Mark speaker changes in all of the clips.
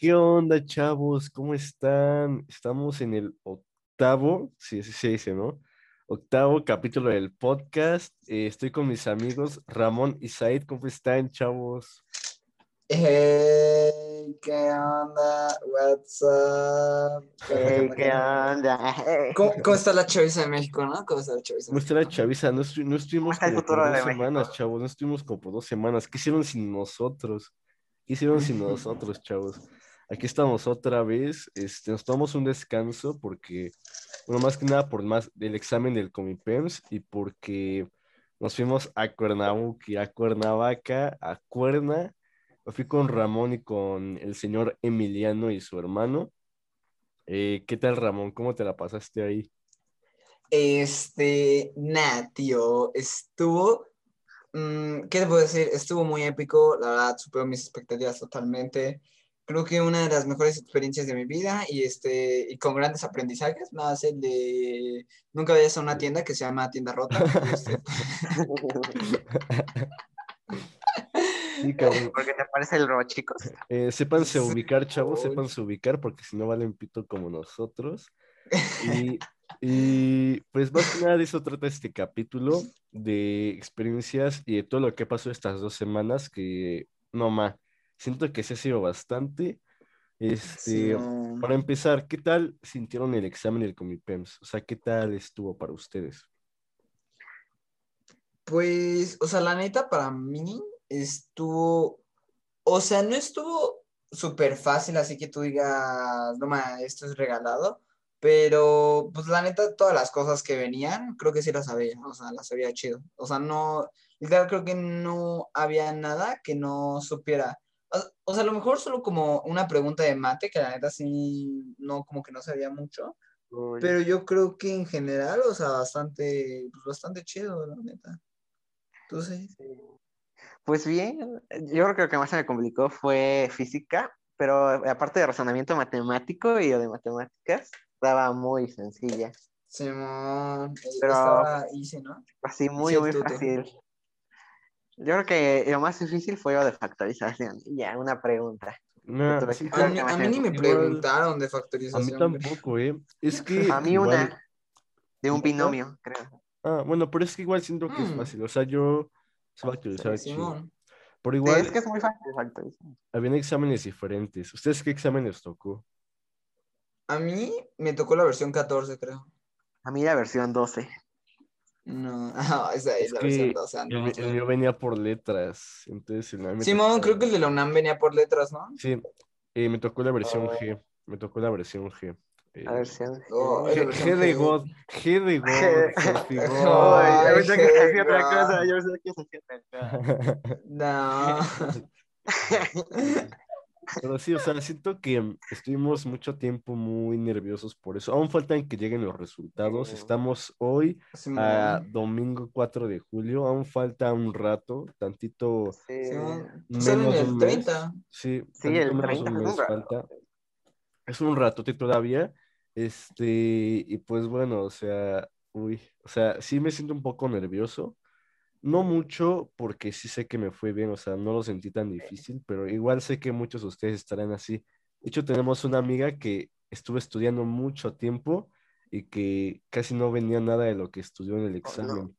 Speaker 1: ¿Qué onda, chavos? ¿Cómo están? Estamos en el octavo, sí, sí se dice, ¿no? Octavo capítulo del podcast. Eh, estoy con mis amigos Ramón y Said. ¿Cómo están, chavos?
Speaker 2: Hey, ¿qué onda? What's up?
Speaker 3: Hey, ¿qué onda?
Speaker 2: ¿Cómo, cómo está la chaviza de México, no? ¿Cómo está la chaviza?
Speaker 1: ¿Cómo está la chaviza? No, estu- no estuvimos
Speaker 3: está el
Speaker 1: como por dos
Speaker 3: México?
Speaker 1: semanas, chavos. No estuvimos como por dos semanas. ¿Qué hicieron sin nosotros? ¿Qué hicieron sin nosotros, chavos? Aquí estamos otra vez. Este, nos tomamos un descanso porque, bueno, más que nada por más del examen del Comipems y porque nos fuimos a Cuernavaca, a Cuernavaca, a Cuerna. Me fui con Ramón y con el señor Emiliano y su hermano. Eh, ¿qué tal, Ramón? ¿Cómo te la pasaste ahí?
Speaker 2: Este, nah, tío, estuvo, mm, ¿qué te puedo decir? Estuvo muy épico, la verdad, superó mis expectativas totalmente. Creo que una de las mejores experiencias de mi vida y este, y con grandes aprendizajes, nada más el de, nunca vayas a una tienda que se llama Tienda Rota. este,
Speaker 1: Sí, cabrón.
Speaker 3: ¿Por qué te parece el robo, chicos?
Speaker 1: Eh, sépanse ubicar, chavos, sépanse ubicar, porque si no valen pito como nosotros. Y, y, pues más que nada de eso trata este capítulo, de experiencias y de todo lo que pasó estas dos semanas, que no más, siento que se ha sido bastante. Este, para empezar, ¿qué tal sintieron el examen del Comipems? O sea, ¿qué tal estuvo para ustedes?
Speaker 2: Pues, o sea, la neta para mí estuvo, o sea, no estuvo súper fácil, así que tú digas, no ma, esto es regalado, pero pues la neta todas las cosas que venían, creo que sí las sabía, o sea, las sabía chido. O sea, no, literal creo que no había nada que no supiera. O, sea, a lo mejor solo como una pregunta de mate, que la neta sí, no, como que no sabía mucho, pero yo creo que en general, o sea, bastante, pues bastante chido, la neta. Entonces,
Speaker 3: Pues bien, yo creo que lo que más se me complicó fue física, pero aparte de razonamiento matemático y de matemáticas, estaba muy sencilla.
Speaker 2: Simón,
Speaker 3: Pero-
Speaker 2: estaba easy, ¿no?
Speaker 3: Así, muy,
Speaker 2: Sí,
Speaker 3: muy fácil. Yo creo que lo más difícil fue lo de factorización. Y Ya, una pregunta.
Speaker 1: Nah, sí,
Speaker 2: A mí,
Speaker 3: Igual-
Speaker 2: a mí ni me
Speaker 1: igual-
Speaker 2: preguntaron de
Speaker 1: a mí
Speaker 2: factorización.
Speaker 1: tampoco, ¿eh? Es que
Speaker 3: A mí
Speaker 1: igual-
Speaker 3: una de un binomio, creo.
Speaker 1: Ah, bueno, pero es que igual siento que es
Speaker 2: Mm.
Speaker 1: fácil. O sea, yo actualizar chido.
Speaker 2: Simón.
Speaker 1: Pero
Speaker 3: Sí,
Speaker 1: igual
Speaker 3: es que es muy fácil factorizar.
Speaker 1: habían exámenes diferentes. ¿Ustedes qué exámenes tocó?
Speaker 2: A mí me tocó la versión 14, creo.
Speaker 3: A mí la versión 12.
Speaker 2: No, ah, esa es
Speaker 1: Es
Speaker 2: la
Speaker 1: que
Speaker 2: versión 12.
Speaker 1: El,
Speaker 2: no,
Speaker 1: el mío venía por letras. Entonces, el
Speaker 2: Simón,
Speaker 1: tocó-
Speaker 2: creo que el de la UNAM venía por letras, ¿no?
Speaker 1: Sí, eh, me tocó la versión
Speaker 3: Oh.
Speaker 1: G. Me tocó la versión G. Eh,
Speaker 3: La versión.
Speaker 2: Oh,
Speaker 1: G,
Speaker 2: la
Speaker 1: G
Speaker 2: versión
Speaker 1: de
Speaker 2: G.
Speaker 1: God. G de God.
Speaker 3: G-
Speaker 2: Ay,
Speaker 1: God.
Speaker 3: Ay, yo pensé que se hacía otra cosa. Yo pensé que se hacía otra cosa.
Speaker 2: No.
Speaker 1: Pero sí, o sea, siento que estuvimos mucho tiempo muy nerviosos por eso. Aún faltan que lleguen los resultados.
Speaker 3: Sí.
Speaker 1: Estamos hoy a domingo 4 de julio. Aún falta un rato, tantito
Speaker 3: Sí.
Speaker 2: Simón.
Speaker 1: menos
Speaker 2: el
Speaker 1: un mes.
Speaker 2: 30.
Speaker 1: Sí,
Speaker 3: Sí, el
Speaker 1: menos de
Speaker 3: 30
Speaker 1: un
Speaker 3: es un
Speaker 1: mes
Speaker 3: rato.
Speaker 1: falta. Es un ratote todavía. Este, y pues bueno, o sea, uy, o sea, sí me siento un poco nervioso. No mucho, porque sí sé que me fue bien, o sea, no lo sentí tan difícil, pero igual sé que muchos de ustedes estarán así. De hecho, tenemos una amiga que estuvo estudiando mucho tiempo y que casi no venía nada de lo que estudió en el examen.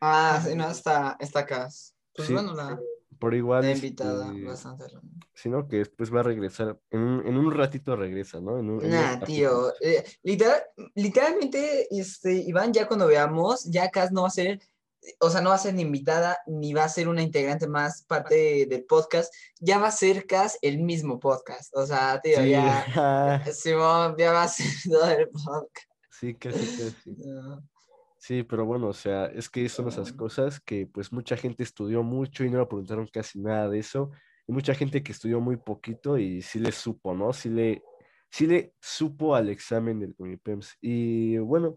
Speaker 2: Ah, sí, no, está, está acá. Pues
Speaker 1: Sí.
Speaker 2: bueno, la,
Speaker 1: Pero igual,
Speaker 2: la
Speaker 1: este,
Speaker 2: invitada, bastante.
Speaker 1: sino que después va a regresar, en un, en un ratito regresa, ¿no? En un- en
Speaker 2: Nah, tío. eh, literal, literalmente, este, Iván, ya cuando veamos, ya Cas no va a ser, o sea, no va a ser ni invitada, ni va a ser una integrante más parte del podcast, ya va a ser Cas el mismo podcast. O sea, tío,
Speaker 1: Sí,
Speaker 2: ya, Simón, ya va a ser todo el podcast.
Speaker 1: sí, casi, casi.
Speaker 2: No.
Speaker 1: Sí, pero bueno, o sea, es que son esas cosas que pues mucha gente estudió mucho y no le preguntaron casi nada de eso. Y mucha gente que estudió muy poquito y sí le supo, ¿no? Sí le, sí le supo al examen del Comipems. Y bueno,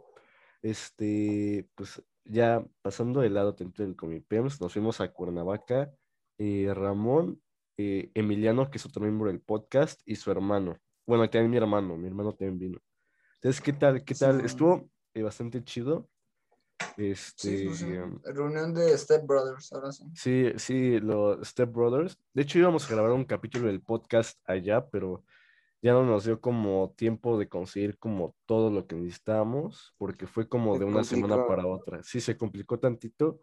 Speaker 1: este, pues ya pasando del lado dentro del Comipems, nos fuimos a Cuernavaca, eh, Ramón, eh, Emiliano, que es otro miembro del podcast, y su hermano. Bueno, también mi hermano, mi hermano también vino. Entonces, ¿qué tal? ¿Qué tal?
Speaker 2: Sí.
Speaker 1: Estuvo eh, bastante chido. Este,
Speaker 2: Sí, sí. Reunión de Step Brothers, ahora sí.
Speaker 1: Sí, sí, los Step Brothers. De hecho, íbamos a grabar un capítulo del podcast allá, pero ya no nos dio como tiempo de conseguir como todo lo que necesitábamos, porque fue como
Speaker 3: Se
Speaker 1: de una semana
Speaker 3: complicó.
Speaker 1: para otra. Sí, se complicó tantito.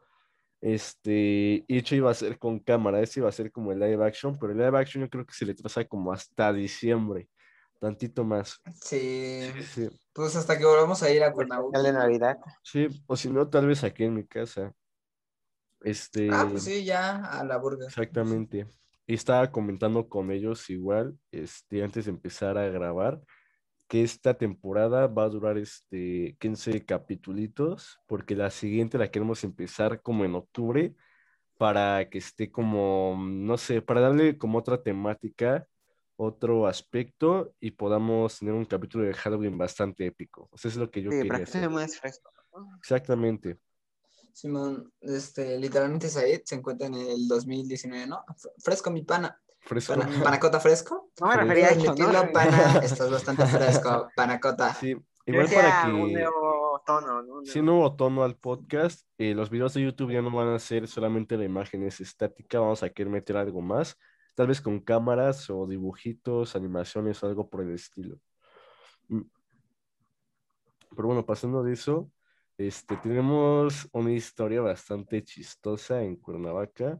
Speaker 1: Este, y hecho iba a ser con cámara, ese iba a ser como el live action, pero el live action yo creo que se le traza como hasta diciembre, tantito más.
Speaker 2: Sí,
Speaker 1: Sí, sí,
Speaker 2: pues hasta que volvamos a ir a Cuernavaca.
Speaker 3: De Navidad.
Speaker 1: sí, o si no, tal vez aquí en mi casa. Este,
Speaker 2: Ah, pues sí, ya a la burger.
Speaker 1: Exactamente. Estaba comentando con ellos igual, este, antes de empezar a grabar, que esta temporada va a durar este 15 capitulitos, porque la siguiente la queremos empezar como en octubre, para que esté como, no sé, para darle como otra temática, otro aspecto, y podamos tener un capítulo de Halloween bastante épico. O sea, es lo que yo
Speaker 3: Sí,
Speaker 1: quería hacer.
Speaker 3: más fresco.
Speaker 1: Exactamente.
Speaker 2: Simón, este, literalmente Said se encuentra en el 2019, ¿no? Fr- Fresco, mi pana.
Speaker 1: Fresco.
Speaker 2: Pana- panacota fresco.
Speaker 3: No me
Speaker 1: Sí.
Speaker 3: refería a eso, ¿no?
Speaker 2: pana, estás bastante fresco, panacota.
Speaker 1: Sí, igual para
Speaker 3: un
Speaker 1: que...
Speaker 3: nuevo tono, ¿no? Un
Speaker 1: Si
Speaker 3: nuevo-
Speaker 1: tono al podcast, eh, los videos de YouTube ya no van a ser solamente la imagen es estática, vamos a querer meter algo más, tal vez con cámaras o dibujitos, animaciones o algo por el estilo. Mm. Pero bueno, pasando de eso, este, tenemos una historia bastante chistosa en Cuernavaca,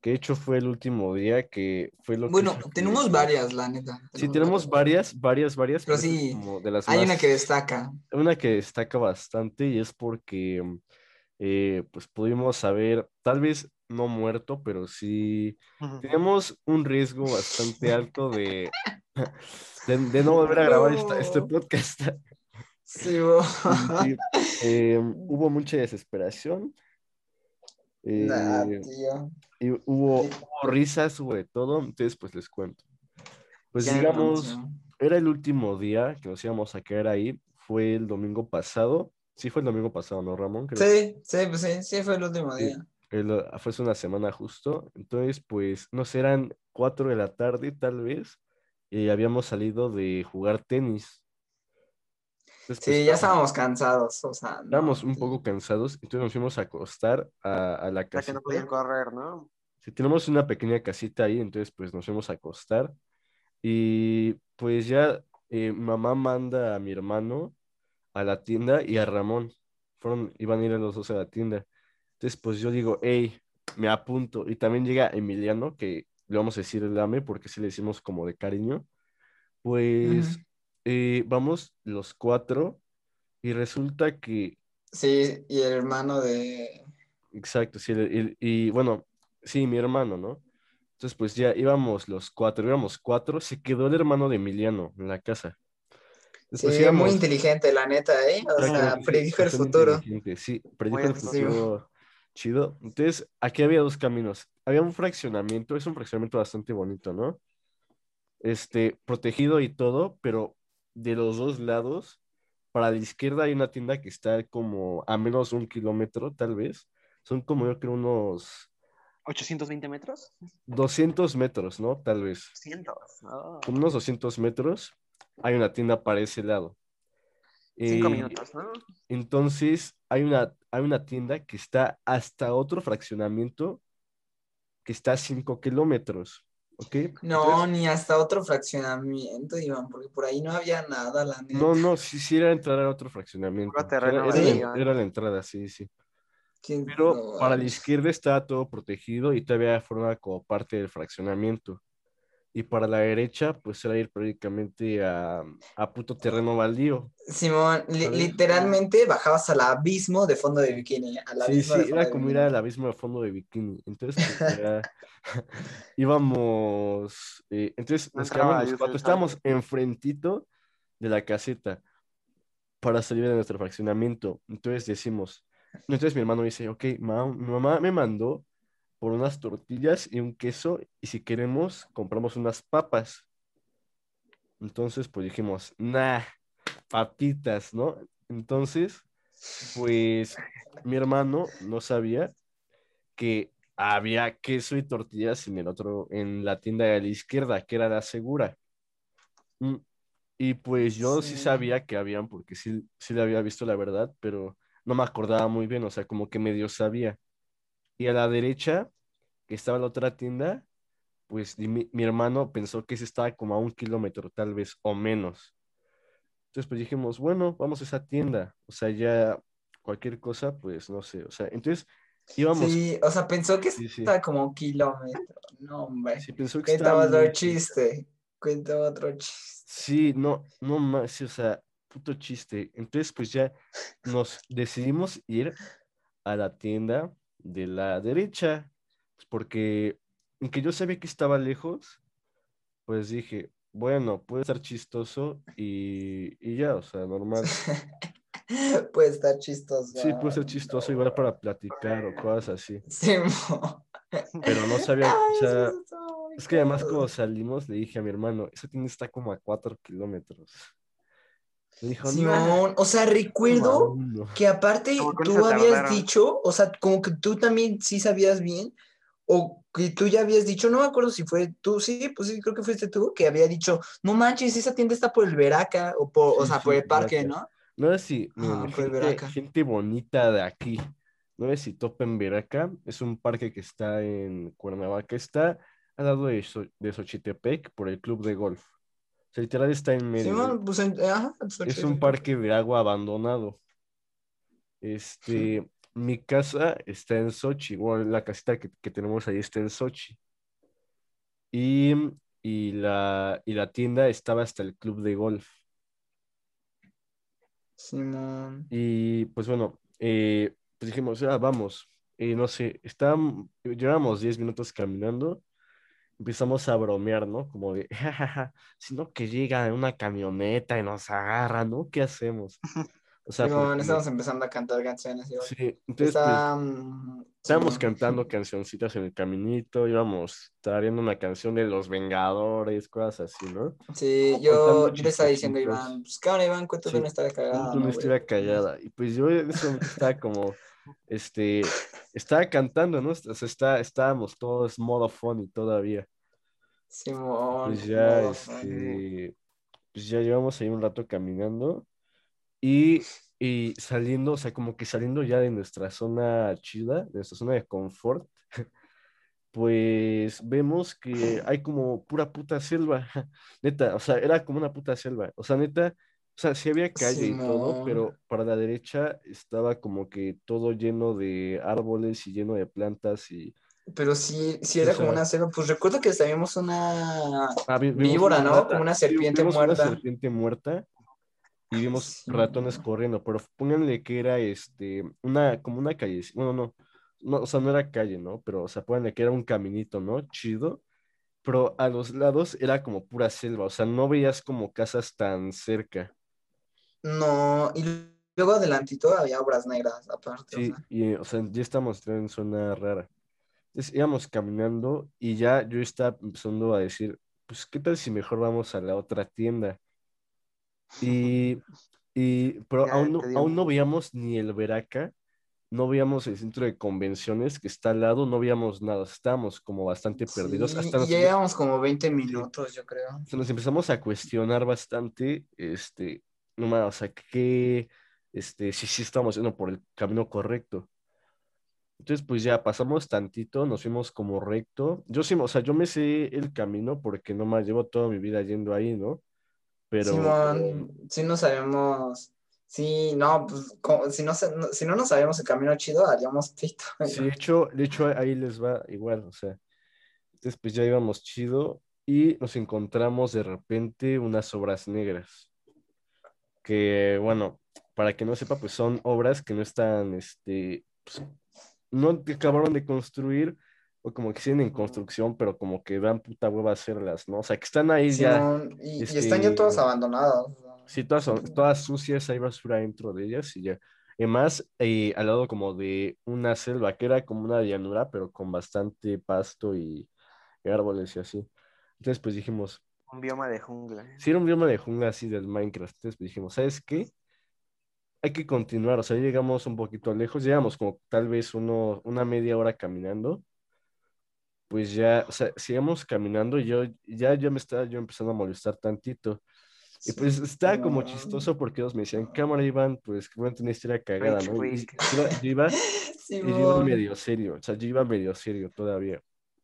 Speaker 1: que de hecho fue el último día que fue lo que
Speaker 2: Bueno,
Speaker 1: que-
Speaker 2: tenemos varias, la neta.
Speaker 1: Sí, tenemos varias, varias, varias,
Speaker 2: Pero sí,
Speaker 1: como de las
Speaker 2: Hay una
Speaker 1: más-
Speaker 2: que destaca.
Speaker 1: una que destaca bastante y es porque mm, eh, pues pudimos saber, tal vez no muerto, pero sí tenemos un riesgo bastante alto de, de, de no volver a grabar esta- este
Speaker 2: No.
Speaker 1: podcast.
Speaker 2: Sí,
Speaker 1: eh, hubo mucha desesperación. eh,
Speaker 2: Nah, tío.
Speaker 1: y hubo, hubo risas, hubo de todo, entonces pues les cuento. Pues digamos, era el último día que nos íbamos a quedar ahí, fue el domingo pasado. Sí, fue el domingo pasado, ¿no, Ramón? Creo.
Speaker 2: Sí, sí, pues sí, sí, fue el último
Speaker 1: Sí.
Speaker 2: día.
Speaker 1: El- fue hace una semana justo. Entonces, pues, no sé, eran cuatro de la tarde tal vez, y habíamos salido de jugar tenis. Pues,
Speaker 2: Sí, ya estábamos cansados, o sea. no,
Speaker 1: estábamos un
Speaker 2: sí.
Speaker 1: poco cansados, entonces nos fuimos a acostar a, a la
Speaker 3: sea, que
Speaker 1: casita.
Speaker 3: no podían correr, ¿no?
Speaker 1: Sí, tenemos una pequeña casita ahí, entonces pues nos fuimos a acostar. Y pues ya eh, mamá manda a mi hermano a la tienda y a Ramón. Fueron, iban a ir los dos a la tienda. Entonces pues yo digo, hey, me apunto. Y también llega Emiliano, que le vamos a decir el ame porque sí le decimos como de cariño. Pues. Eh, vamos los cuatro y resulta que
Speaker 2: Sí, y el hermano de.
Speaker 1: Exacto, sí, el- el- y bueno, sí, mi hermano, ¿no? Entonces, pues ya íbamos los cuatro, íbamos cuatro, se quedó el hermano de Emiliano en la casa.
Speaker 2: Sí,
Speaker 1: Después
Speaker 2: muy
Speaker 1: íbamos-
Speaker 2: inteligente, la neta, ¿eh? O sea,
Speaker 1: sí,
Speaker 2: predijo el futuro.
Speaker 1: Sí, predijo
Speaker 3: Muy
Speaker 1: el futuro chido. Entonces, aquí había dos caminos. Había un fraccionamiento, es un fraccionamiento bastante bonito, ¿no? Este, protegido y todo, pero de los dos lados, para la izquierda hay una tienda que está como a menos de un kilómetro, tal vez. Son como yo creo unos
Speaker 3: 820 metros.
Speaker 1: 200 metros, ¿no? Tal vez.
Speaker 3: 200. Oh.
Speaker 1: Como unos 200 metros, hay una tienda para ese lado.
Speaker 3: Cinco
Speaker 1: Eh,
Speaker 3: minutos, ¿no?
Speaker 1: Entonces, hay una, hay una tienda que está hasta otro fraccionamiento que está a 5 kilómetros, ¿ok?
Speaker 2: No,
Speaker 1: Entonces,
Speaker 2: ni hasta otro fraccionamiento, Iván, porque por ahí no había nada, la neta.
Speaker 1: no, no, sí, sí era entrar a otro fraccionamiento.
Speaker 3: Terreno
Speaker 1: Era, era la-
Speaker 3: baldío.
Speaker 1: era la entrada, sí, sí.
Speaker 2: ¿Quién-
Speaker 1: Pero
Speaker 2: no,
Speaker 1: para la izquierda estaba todo protegido y todavía forma como parte del fraccionamiento. Y para la derecha, pues era ir prácticamente a, a puto terreno baldío.
Speaker 2: Simón, li- literalmente bajabas al abismo de fondo de bikini. Al
Speaker 1: Sí, sí, era como ir
Speaker 2: bikini.
Speaker 1: al abismo de fondo de bikini. Entonces, pues, ya íbamos, eh, entonces
Speaker 3: No
Speaker 1: nos quedamos los cuatro, estábamos enfrentito de la caseta para salir de nuestro fraccionamiento. Entonces decimos, entonces mi hermano dice, ok, ma- mi mamá me mandó por unas tortillas y un queso y si queremos compramos unas papas. Entonces, pues dijimos, nah, papitas, ¿no? Entonces, pues mi hermano no sabía que había queso y tortillas en el otro, en la tienda de la izquierda, que era la segura. Mm, Y pues yo sí
Speaker 2: Sí.
Speaker 1: sabía que habían, porque sí, sí le había visto la verdad, pero no me acordaba muy bien, o sea, como que medio sabía. Y a la derecha, que estaba la otra tienda, pues mi, mi hermano pensó que ese estaba como a un kilómetro tal vez o menos. Entonces pues dijimos, bueno, vamos a esa tienda, o sea, ya cualquier cosa, pues no sé, o sea, entonces íbamos,
Speaker 2: Sí, o sea, pensó que
Speaker 1: Sí, sí.
Speaker 2: estaba como un kilómetro. No, hombre.
Speaker 1: sí, pensó que
Speaker 2: Cuéntame
Speaker 1: estaba
Speaker 2: otro chiste. Cuéntame otro chiste.
Speaker 1: Sí, no, no más, sí, o sea, puto chiste. Entonces, pues ya nos decidimos ir a la tienda de la derecha, pues, porque aunque yo sabía que estaba lejos, pues dije, bueno, puede estar chistoso y, y ya, o sea, normal.
Speaker 2: Puede estar chistoso.
Speaker 1: Sí, puede ser chistoso igual para platicar o cosas así,
Speaker 2: Sí, mo.
Speaker 1: pero no sabía, o sea,
Speaker 2: eso muy
Speaker 1: es que además cuando salimos le dije a mi hermano, esa tienda está como a cuatro kilómetros. Dijo, "Nah,
Speaker 2: Simón, o sea, recuerdo
Speaker 1: uno".
Speaker 2: que aparte tú habías
Speaker 3: tardaron.
Speaker 2: dicho, o sea, como que tú también sí sabías bien, o que tú ya habías dicho, no me acuerdo si fue tú, sí, pues sí, creo que fuiste tú, que había dicho, no manches, esa tienda está por el Veraca, o por, o sea,
Speaker 1: sí,
Speaker 2: por el parque,
Speaker 1: Veraca.
Speaker 2: ¿no?
Speaker 1: No sé si,
Speaker 2: Ah, por el
Speaker 1: gente,
Speaker 2: Veraca.
Speaker 1: gente bonita de aquí, no sé si topen Veraca, es un parque que está en Cuernavaca, está al lado de, Xo- de Xochitepec por el club de golf. Sea, literal está en medio.
Speaker 2: Simón, pues, en- ajá,
Speaker 1: Es un parque de agua abandonado. Este, mi casa está en Sochi, bueno, la casita que, que tenemos ahí está en Sochi. Y, y, la, y la tienda estaba hasta el club de golf.
Speaker 2: Simón.
Speaker 1: Y pues bueno, eh, pues dijimos, ah, vamos. Y no sé, estábamos, llevamos 10 minutos caminando, empezamos a bromear, ¿no? Como de, jajaja, si no que llega una camioneta y nos agarra, ¿no? ¿Qué hacemos? O sea, porque-
Speaker 2: estamos empezando a cantar canciones. igual.
Speaker 1: sí, entonces pues
Speaker 2: Está, mm,
Speaker 1: estábamos cantando cancioncitas en el caminito, íbamos tarareando una canción de Los Vengadores, cosas así, ¿no?
Speaker 2: Sí, yo, yo le estaba diciendo a. Iván, pues cabrón, Iván, cuéntame
Speaker 1: Sí,
Speaker 2: una historia cagada.
Speaker 1: Una
Speaker 2: ¿no,
Speaker 1: historia callada. Y pues yo en ese momento estaba como, este, estaba cantando, ¿no? O sea, está, estábamos todos modo funny todavía.
Speaker 2: Simón.
Speaker 1: Pues ya,
Speaker 2: modo funny.
Speaker 1: este, pues ya llevamos ahí un rato caminando y, y saliendo, o sea, como que saliendo ya de nuestra zona chida, de nuestra zona de confort, pues vemos que hay como pura puta selva, neta, o sea, era como una puta selva, o sea, neta, o sea, sí había calle y todo, pero para la derecha estaba como que todo lleno de árboles y lleno de plantas y...
Speaker 2: Pero sí, sí era
Speaker 1: o
Speaker 2: como una selva. Pues recuerdo que hasta vimos una.
Speaker 1: Ah, vi-
Speaker 2: Víbora,
Speaker 1: una
Speaker 2: ¿no?
Speaker 1: rata,
Speaker 2: Como una serpiente
Speaker 1: vimos
Speaker 2: muerta.
Speaker 1: Una serpiente muerta y vimos
Speaker 2: Sí.
Speaker 1: ratones corriendo, pero pónganle que era este, una, como una calle, bueno, no, no, o sea, no era calle, ¿no? Pero, o sea, pónganle que era un caminito, ¿no? Chido, pero a los lados era como pura selva, o sea, no veías como casas tan cerca.
Speaker 2: No, y luego adelantito había obras negras, aparte. o
Speaker 1: Sí,
Speaker 2: sea.
Speaker 1: y, o sea, ya estamos en zona rara. Entonces íbamos caminando y ya yo estaba empezando a decir, pues, ¿qué tal si mejor vamos a la otra tienda? Y, y pero
Speaker 3: Ya
Speaker 1: aún no, aún no veíamos ni el Veraca, no veíamos el centro de convenciones que está al lado, no veíamos nada, estábamos como bastante perdidos. Hasta nos,
Speaker 2: llevamos como 20 minutos, yo creo.
Speaker 1: nos empezamos a cuestionar bastante, este, no más, o sea, que, este, si sí estamos yendo por el camino correcto. Entonces, pues ya pasamos tantito, nos fuimos como recto. Yo sí, o sea, yo me sé el camino porque nomás llevo toda mi vida yendo ahí, ¿no? Pero,
Speaker 2: Simón, si no sabemos. Sí, no, pues como- si, no, no- si no nos sabíamos el camino chido, haríamos pito.
Speaker 1: sí, de hecho, de hecho ahí les va igual, o sea. Entonces, pues ya íbamos chido y nos encontramos de repente unas obras negras. Que, bueno, para que no sepa, pues son obras que no están, este, pues, no acabaron de construir o como que siguen en construcción, pero como que dan puta hueva hacerlas, ¿no? O sea, que están ahí ya,
Speaker 2: y, y
Speaker 1: este,
Speaker 2: están ya todos abandonados.
Speaker 1: sí, todas, son- todas sucias, hay basura dentro de ellas y ya. Además, eh, al lado como de una selva, que era como una llanura, pero con bastante pasto y, y árboles y así. Entonces, pues dijimos,
Speaker 3: Un bioma de jungla.
Speaker 1: si era un bioma de jungla así del Minecraft, entonces dijimos, ¿sabes qué? Hay que continuar, o sea, llegamos un poquito lejos, llegamos como tal vez uno, una media hora caminando, pues ya, o sea, sigamos caminando y yo ya, ya me estaba yo empezando a molestar tantito. Y pues estaba como chistoso porque ellos me decían, cámara Iván, pues que bueno, historia cagada, ¿no? Y yo iba, iba, y yo iba medio serio, o sea, yo iba medio serio todavía.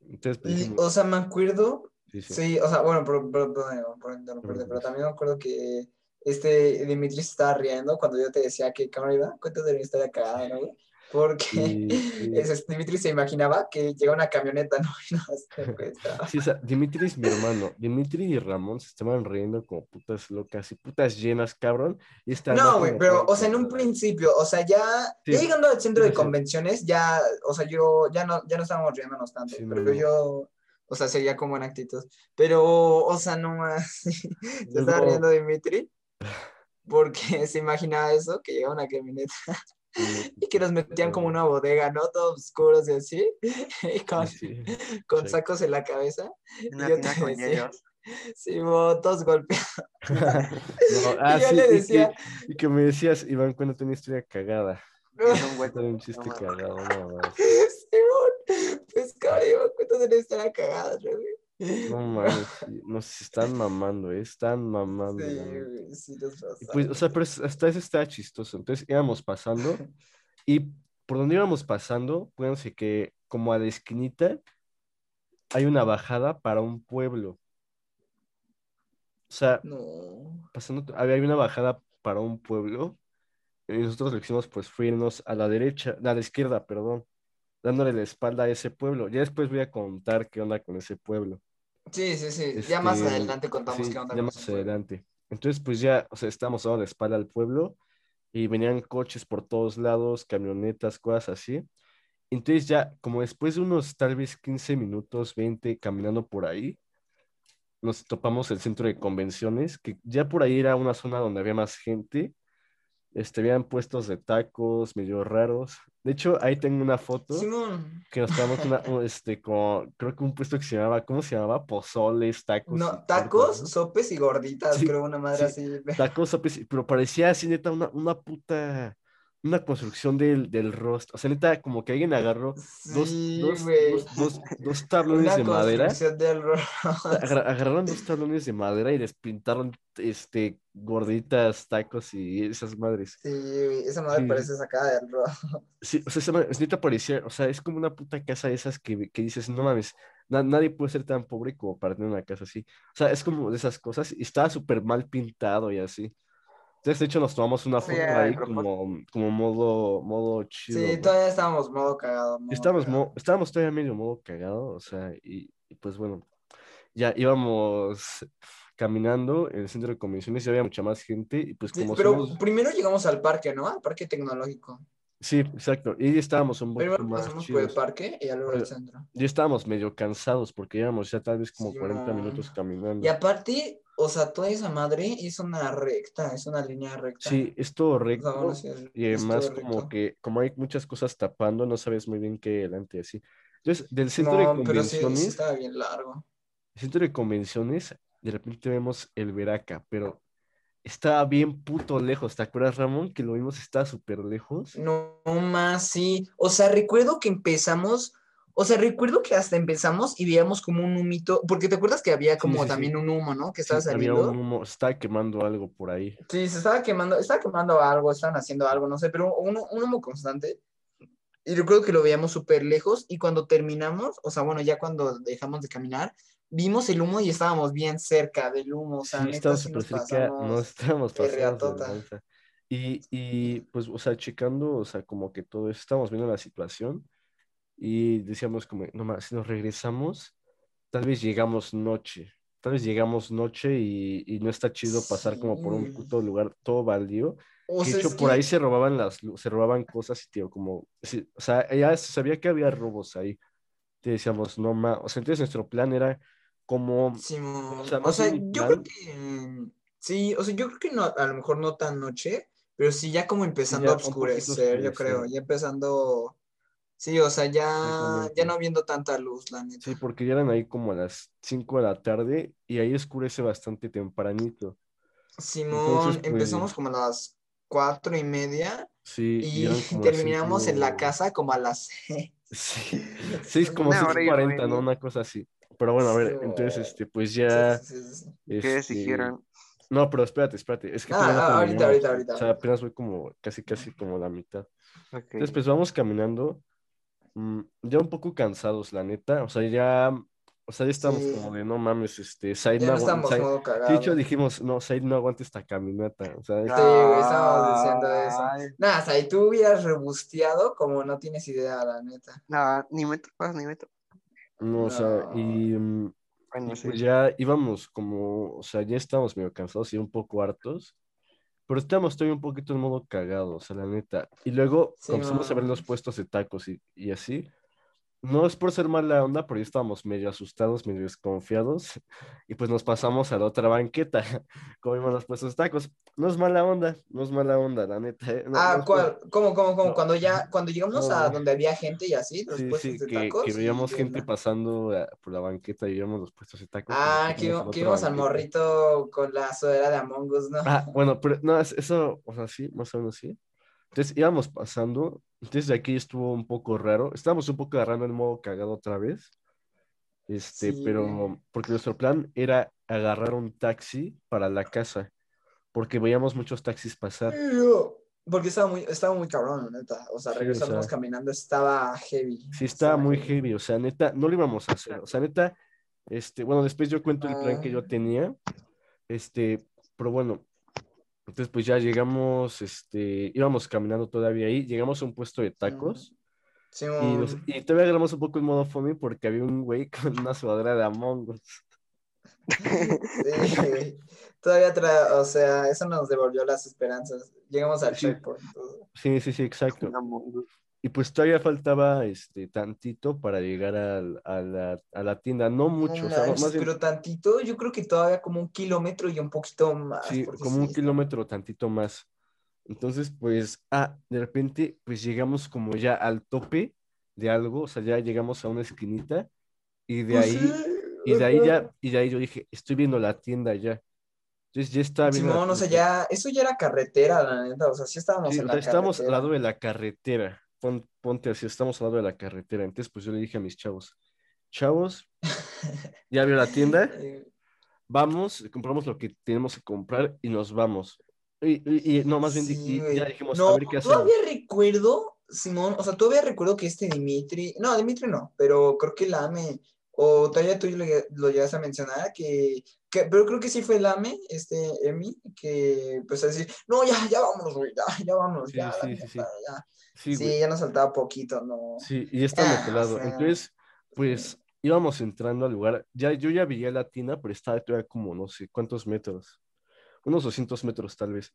Speaker 1: Entonces, pues, dijimos,
Speaker 2: O sea, me acuerdo
Speaker 1: sí, sí.
Speaker 2: Sí, o sea, bueno, pero, pero, pero- pero también me acuerdo que este Dimitri estaba riendo cuando yo te decía que cámara iba, cuéntate de mi historia cagada, ¿no, güey? Porque
Speaker 1: Sí,
Speaker 2: ese Dimitri se imaginaba que llega una camioneta, ¿no? Y no.
Speaker 1: Sí, o sea, Dimitri es mi hermano. Dimitri y Ramón se estaban riendo como putas locas y putas llenas, cabrón. Y
Speaker 2: No, güey, pero, o sea, en un principio, o sea, ya, llegando al centro de convenciones, ya, o sea, yo, ya no, ya no estábamos riéndonos tanto, pero
Speaker 1: no.
Speaker 2: yo, o sea, seguía como en actitud. Pero, o sea, no más, se estaba
Speaker 1: Luego-
Speaker 2: riendo Dimitri, porque se imaginaba eso, que llegaba una camioneta y que nos metían como una bodega, ¿no? Todos oscuros y así, y con,
Speaker 1: Sí,
Speaker 2: con sacos en la cabeza.
Speaker 3: Una
Speaker 2: yo
Speaker 3: tina
Speaker 2: te
Speaker 3: con
Speaker 2: decía-. Sí, todos golpeados.
Speaker 1: No, ah,
Speaker 2: yo
Speaker 1: sí,
Speaker 2: le
Speaker 1: y que-
Speaker 2: decía-
Speaker 1: Y que, me decías, Iván, cuéntate una historia cagada.
Speaker 3: Un
Speaker 1: chiste
Speaker 3: No,
Speaker 1: cagado, no, mames.
Speaker 2: Simón, pues cabrón, cuéntanos una historia cagada, ¿no, güey?
Speaker 1: No mames, sí, no sé si están mamando, ¿eh? Están mamando.
Speaker 2: Sí, güey, sí nos
Speaker 1: Y pues, o sea, pero hasta eso estaba chistoso. Entonces íbamos pasando y por donde íbamos pasando, fíjense que como a la esquinita hay una bajada para un pueblo. O sea,
Speaker 2: No.
Speaker 1: pasando, había una bajada para un pueblo y nosotros que hicimos pues fue irnos a la derecha, a la izquierda, perdón, dándole la espalda a ese pueblo. Ya después voy a contar qué onda con ese pueblo.
Speaker 2: Sí, sí, sí. Ya más
Speaker 1: Este,
Speaker 2: adelante contamos
Speaker 1: sí,
Speaker 2: qué onda
Speaker 1: ya
Speaker 2: con
Speaker 1: más
Speaker 2: ese pueblo.
Speaker 1: adelante. Entonces, pues ya, o sea, estábamos dando la espalda al pueblo y venían coches por todos lados, camionetas, cosas así. Entonces ya, como después de unos tal vez 15 minutos, 20 caminando por ahí, nos topamos el centro de convenciones, que ya por ahí era una zona donde había más gente. Este, habían puestos de tacos medio raros. De hecho, ahí tengo una foto
Speaker 2: Simón.
Speaker 1: que nos estábamos una, un, este, con, creo que un puesto que se llamaba, ¿cómo se llamaba? Pozoles, tacos.
Speaker 2: No, tacos, sopes y gorditas,
Speaker 1: Sí,
Speaker 2: creo, una madre
Speaker 1: sí.
Speaker 2: así.
Speaker 1: Tacos, sopes, pero parecía así, neta, una, una puta, una construcción del, del rostro. O sea, neta, como que alguien agarró dos,
Speaker 2: Sí,
Speaker 1: dos, dos, dos, dos tablones
Speaker 2: Una
Speaker 1: de madera,
Speaker 2: del
Speaker 1: agar- agarraron dos tablones de madera y les pintaron, este, gorditas, tacos y esas madres.
Speaker 2: Sí, esa madre
Speaker 1: Sí.
Speaker 2: parece sacada del ro.
Speaker 1: Sí, o sea, esa madre- es neta parecía, o sea, es como una puta casa de esas que, que dices, no mames, na- nadie puede ser tan pobre como para tener una casa así. O sea, es como de esas cosas y estaba súper mal pintado y así. Entonces, de hecho, nos tomamos una foto ahí como, como modo, modo chido.
Speaker 2: Sí, todavía estábamos modo cagado. modo
Speaker 1: Estábamos,
Speaker 2: cagado.
Speaker 1: mo- estábamos todavía medio modo cagado, o sea, y, y pues bueno, ya íbamos caminando en el centro de convenciones y había mucha más gente y pues
Speaker 2: Sí,
Speaker 1: como
Speaker 2: pero
Speaker 1: somos...
Speaker 2: primero llegamos al parque, ¿no? Al parque tecnológico.
Speaker 1: Sí, exacto, y estábamos un poco
Speaker 2: Primero
Speaker 1: más
Speaker 2: pasamos por el
Speaker 1: chidos.
Speaker 2: parque y luego al centro.
Speaker 1: Ya estábamos medio cansados porque íbamos ya tal vez como
Speaker 2: Sí,
Speaker 1: 40
Speaker 2: man.
Speaker 1: minutos caminando.
Speaker 2: Y aparte, o sea, toda esa madre es una recta, es una línea recta.
Speaker 1: Sí, es todo
Speaker 2: O sea,
Speaker 1: recto
Speaker 2: bueno, sí, es-
Speaker 1: y además como
Speaker 2: recto.
Speaker 1: que como hay muchas cosas tapando, no sabes muy bien qué delante así. Entonces, del centro de
Speaker 2: No, pero sí,
Speaker 1: convenciones,
Speaker 2: bien largo.
Speaker 1: el centro de convenciones, de repente vemos el Veraca, pero estaba bien puto lejos. ¿Te acuerdas, Ramón? Que lo vimos, estaba súper lejos.
Speaker 2: No, no más, sí. O sea, recuerdo que empezamos, o sea, recuerdo que hasta empezamos y veíamos como un humito, porque te acuerdas que había como
Speaker 1: sí, sí.
Speaker 2: también un humo, ¿no? Que estaba
Speaker 1: había
Speaker 2: saliendo.
Speaker 1: un humo, estaba quemando algo por ahí.
Speaker 2: Sí, se estaba quemando, estaba quemando algo, estaban haciendo algo, no sé, pero un, un humo constante. Y recuerdo que lo veíamos súper lejos y cuando terminamos, o sea, bueno, ya cuando dejamos de caminar, vimos el humo y estábamos bien cerca del humo, o sea,
Speaker 1: Sí,
Speaker 2: neta,
Speaker 1: estábamos
Speaker 2: sí
Speaker 1: cerca, no estábamos lanza. Y, y pues, o sea, checando, o sea, como que todo eso, estábamos viendo la situación y decíamos como, no más, si nos regresamos, tal vez llegamos noche, tal vez llegamos noche y, y no está chido pasar como por un
Speaker 2: Sí.
Speaker 1: puto lugar todo baldío.
Speaker 2: O
Speaker 1: Que de
Speaker 2: sea,
Speaker 1: hecho,
Speaker 2: es
Speaker 1: por
Speaker 2: que-
Speaker 1: ahí se robaban las, se robaban cosas y tío, como, sí, o sea, ya sabía que había robos ahí. Te decíamos, no más, o sea, entonces nuestro plan era como,
Speaker 2: Simón.
Speaker 1: O sea,
Speaker 2: O yo creo que sí, o sea, yo creo que no, a lo mejor no tan noche, pero sí ya como empezando
Speaker 1: ya
Speaker 2: a oscurecer, yo creo, ya empezando, sí, o sea, ya, ya no viendo tanta luz, la neta.
Speaker 1: Sí, porque ya eran ahí como a las 5 de la tarde y ahí oscurece bastante tempranito.
Speaker 2: Simón,
Speaker 1: Entonces, pues-
Speaker 2: empezamos como a las cuatro y media
Speaker 1: Sí,
Speaker 2: y terminamos en la casa como a las seis.
Speaker 1: Sí, seis, como
Speaker 3: Una hora y
Speaker 1: 6:40, ¿no? Una cosa así. Pero bueno, a ver,
Speaker 2: Sí,
Speaker 1: entonces, este, pues ya,
Speaker 2: Sí, sí, sí, sí.
Speaker 3: ¿Qué
Speaker 1: este,
Speaker 3: decidieron?
Speaker 1: No, pero espérate, espérate. Es que
Speaker 2: Ah, ah, ahorita, ahorita, ahorita,
Speaker 1: O sea, apenas voy como casi, casi como la mitad.
Speaker 3: Ok.
Speaker 1: Entonces, pues vamos caminando. mm, ya un poco cansados, la neta. O sea, ya. O sea, ya estamos
Speaker 2: Sí.
Speaker 1: como de no mames, este. Said
Speaker 2: Ya
Speaker 1: no
Speaker 2: no
Speaker 1: aguanta.
Speaker 2: estamos
Speaker 1: Said-
Speaker 2: modo
Speaker 1: Sí,
Speaker 2: cagado.
Speaker 1: de hecho dijimos, no, Said no aguanta esta caminata. O sea,
Speaker 2: Sí,
Speaker 1: esta-
Speaker 2: güey, estábamos diciendo eso. Nada, o sea, y tú hubieras rebusteado como no tienes idea, la neta.
Speaker 3: No, ni me topas, ni me topas.
Speaker 1: No, o sea, y, mm,
Speaker 3: Bueno,
Speaker 1: y
Speaker 3: sí.
Speaker 1: pues ya íbamos como, o sea, ya estábamos medio cansados y un poco hartos, pero estábamos todavía un poquito en modo cagado, o sea, la neta. Y luego
Speaker 2: Sí,
Speaker 1: comenzamos a ver los puestos de tacos y, y así. No es por ser mala onda, pero ya estábamos medio asustados, medio desconfiados, y pues nos pasamos a la otra banqueta, comimos los puestos de tacos. No es mala onda, no es mala onda, la neta. ¿eh? No-
Speaker 2: Ah,
Speaker 1: no por-
Speaker 2: ¿cuál? ¿Cómo, cómo, cómo?
Speaker 1: No.
Speaker 2: Cuando ya, cuando llegamos a donde había gente y así, los
Speaker 1: Sí,
Speaker 2: puestos
Speaker 1: sí,
Speaker 2: de
Speaker 1: que,
Speaker 2: tacos.
Speaker 1: que veíamos gente pasando por la banqueta y veíamos los puestos de tacos.
Speaker 2: Ah, que, que íbamos al morrito con la sudadera de Among Us, ¿no?
Speaker 1: Ah, bueno, pero no, es- eso, o sea, sí, más o menos sí. Entonces íbamos pasando, entonces de aquí estuvo un poco raro. Estábamos un poco agarrando el modo cagado otra vez. Este,
Speaker 2: Sí.
Speaker 1: pero porque nuestro plan era agarrar un taxi para la casa, porque veíamos muchos taxis pasar.
Speaker 2: Porque estaba muy, estaba muy cabrón, neta. O sea,
Speaker 1: Sí, o
Speaker 2: regresarnos
Speaker 1: sea.
Speaker 2: caminando estaba heavy.
Speaker 1: Sí, estaba muy heavy, o sea, neta, no lo íbamos a hacer, o sea, neta, este, bueno, después yo cuento el plan que yo
Speaker 2: Ah.
Speaker 1: tenía, este, pero bueno, entonces pues ya llegamos, este, íbamos caminando todavía ahí, llegamos a un puesto de tacos
Speaker 2: Sí,
Speaker 1: y, nos- y todavía agarramos un poco en modo funny porque había un güey con una sudadera de Among Us.
Speaker 2: sí, güey. Todavía, tra- o sea, eso nos devolvió las esperanzas. Llegamos al
Speaker 1: Sí.
Speaker 2: checkpoint.
Speaker 1: Sí, sí, sí, exacto. Y pues todavía faltaba, este, tantito para llegar al- a, la, a la tienda, no mucho,
Speaker 2: No
Speaker 1: o sea, más bien,
Speaker 2: pero tantito, yo creo que todavía como un kilómetro y un poquito más.
Speaker 1: Sí, como
Speaker 2: sí
Speaker 1: un
Speaker 2: está-
Speaker 1: kilómetro tantito más. Entonces, pues, ah, de repente, pues llegamos como ya al tope de algo, o sea, ya llegamos a una esquinita y de
Speaker 2: Pues
Speaker 1: ahí,
Speaker 2: sí,
Speaker 1: y de ahí ya, y de ahí yo dije, estoy viendo la tienda ya. Entonces ya estaba viendo la
Speaker 2: Simón, o sea, ya, eso ya era carretera, la neta, o sea, sí estábamos
Speaker 1: Sí,
Speaker 2: en la
Speaker 1: sea, estamos al
Speaker 2: carretera.
Speaker 1: lado de la carretera. Pon- ponte así, estamos al lado de la carretera. Entonces, pues yo le dije a mis chavos, chavos, ya vio la tienda, vamos, compramos lo que tenemos que comprar y nos vamos. Y, y- y- no, más bien,
Speaker 2: sí,
Speaker 1: y ya dijimos,
Speaker 2: No,
Speaker 1: a ver qué hacemos.
Speaker 2: todavía recuerdo, Simón, o sea, todavía recuerdo que este Dimitri, no, Dimitri no, pero creo que el AME, o todavía tú lo, lo llegas a mencionar, que, que- pero creo que sí fue el AME, este Emi, que pues a decir, no, ya, ya vámonos, güey, ya, ya vámonos,
Speaker 1: Sí,
Speaker 2: ya,
Speaker 1: sí, sí,
Speaker 2: ya.
Speaker 1: Sí,
Speaker 2: Sí,
Speaker 1: güey.
Speaker 2: ya nos faltaba poquito, no.
Speaker 1: Sí, y estábamos
Speaker 2: Ah,
Speaker 1: pelados.
Speaker 2: o sea,
Speaker 1: Entonces, pues íbamos entrando al lugar. Ya, yo ya veía la tienda, pero estaba todavía como no sé cuántos metros. Unos 200 metros tal vez.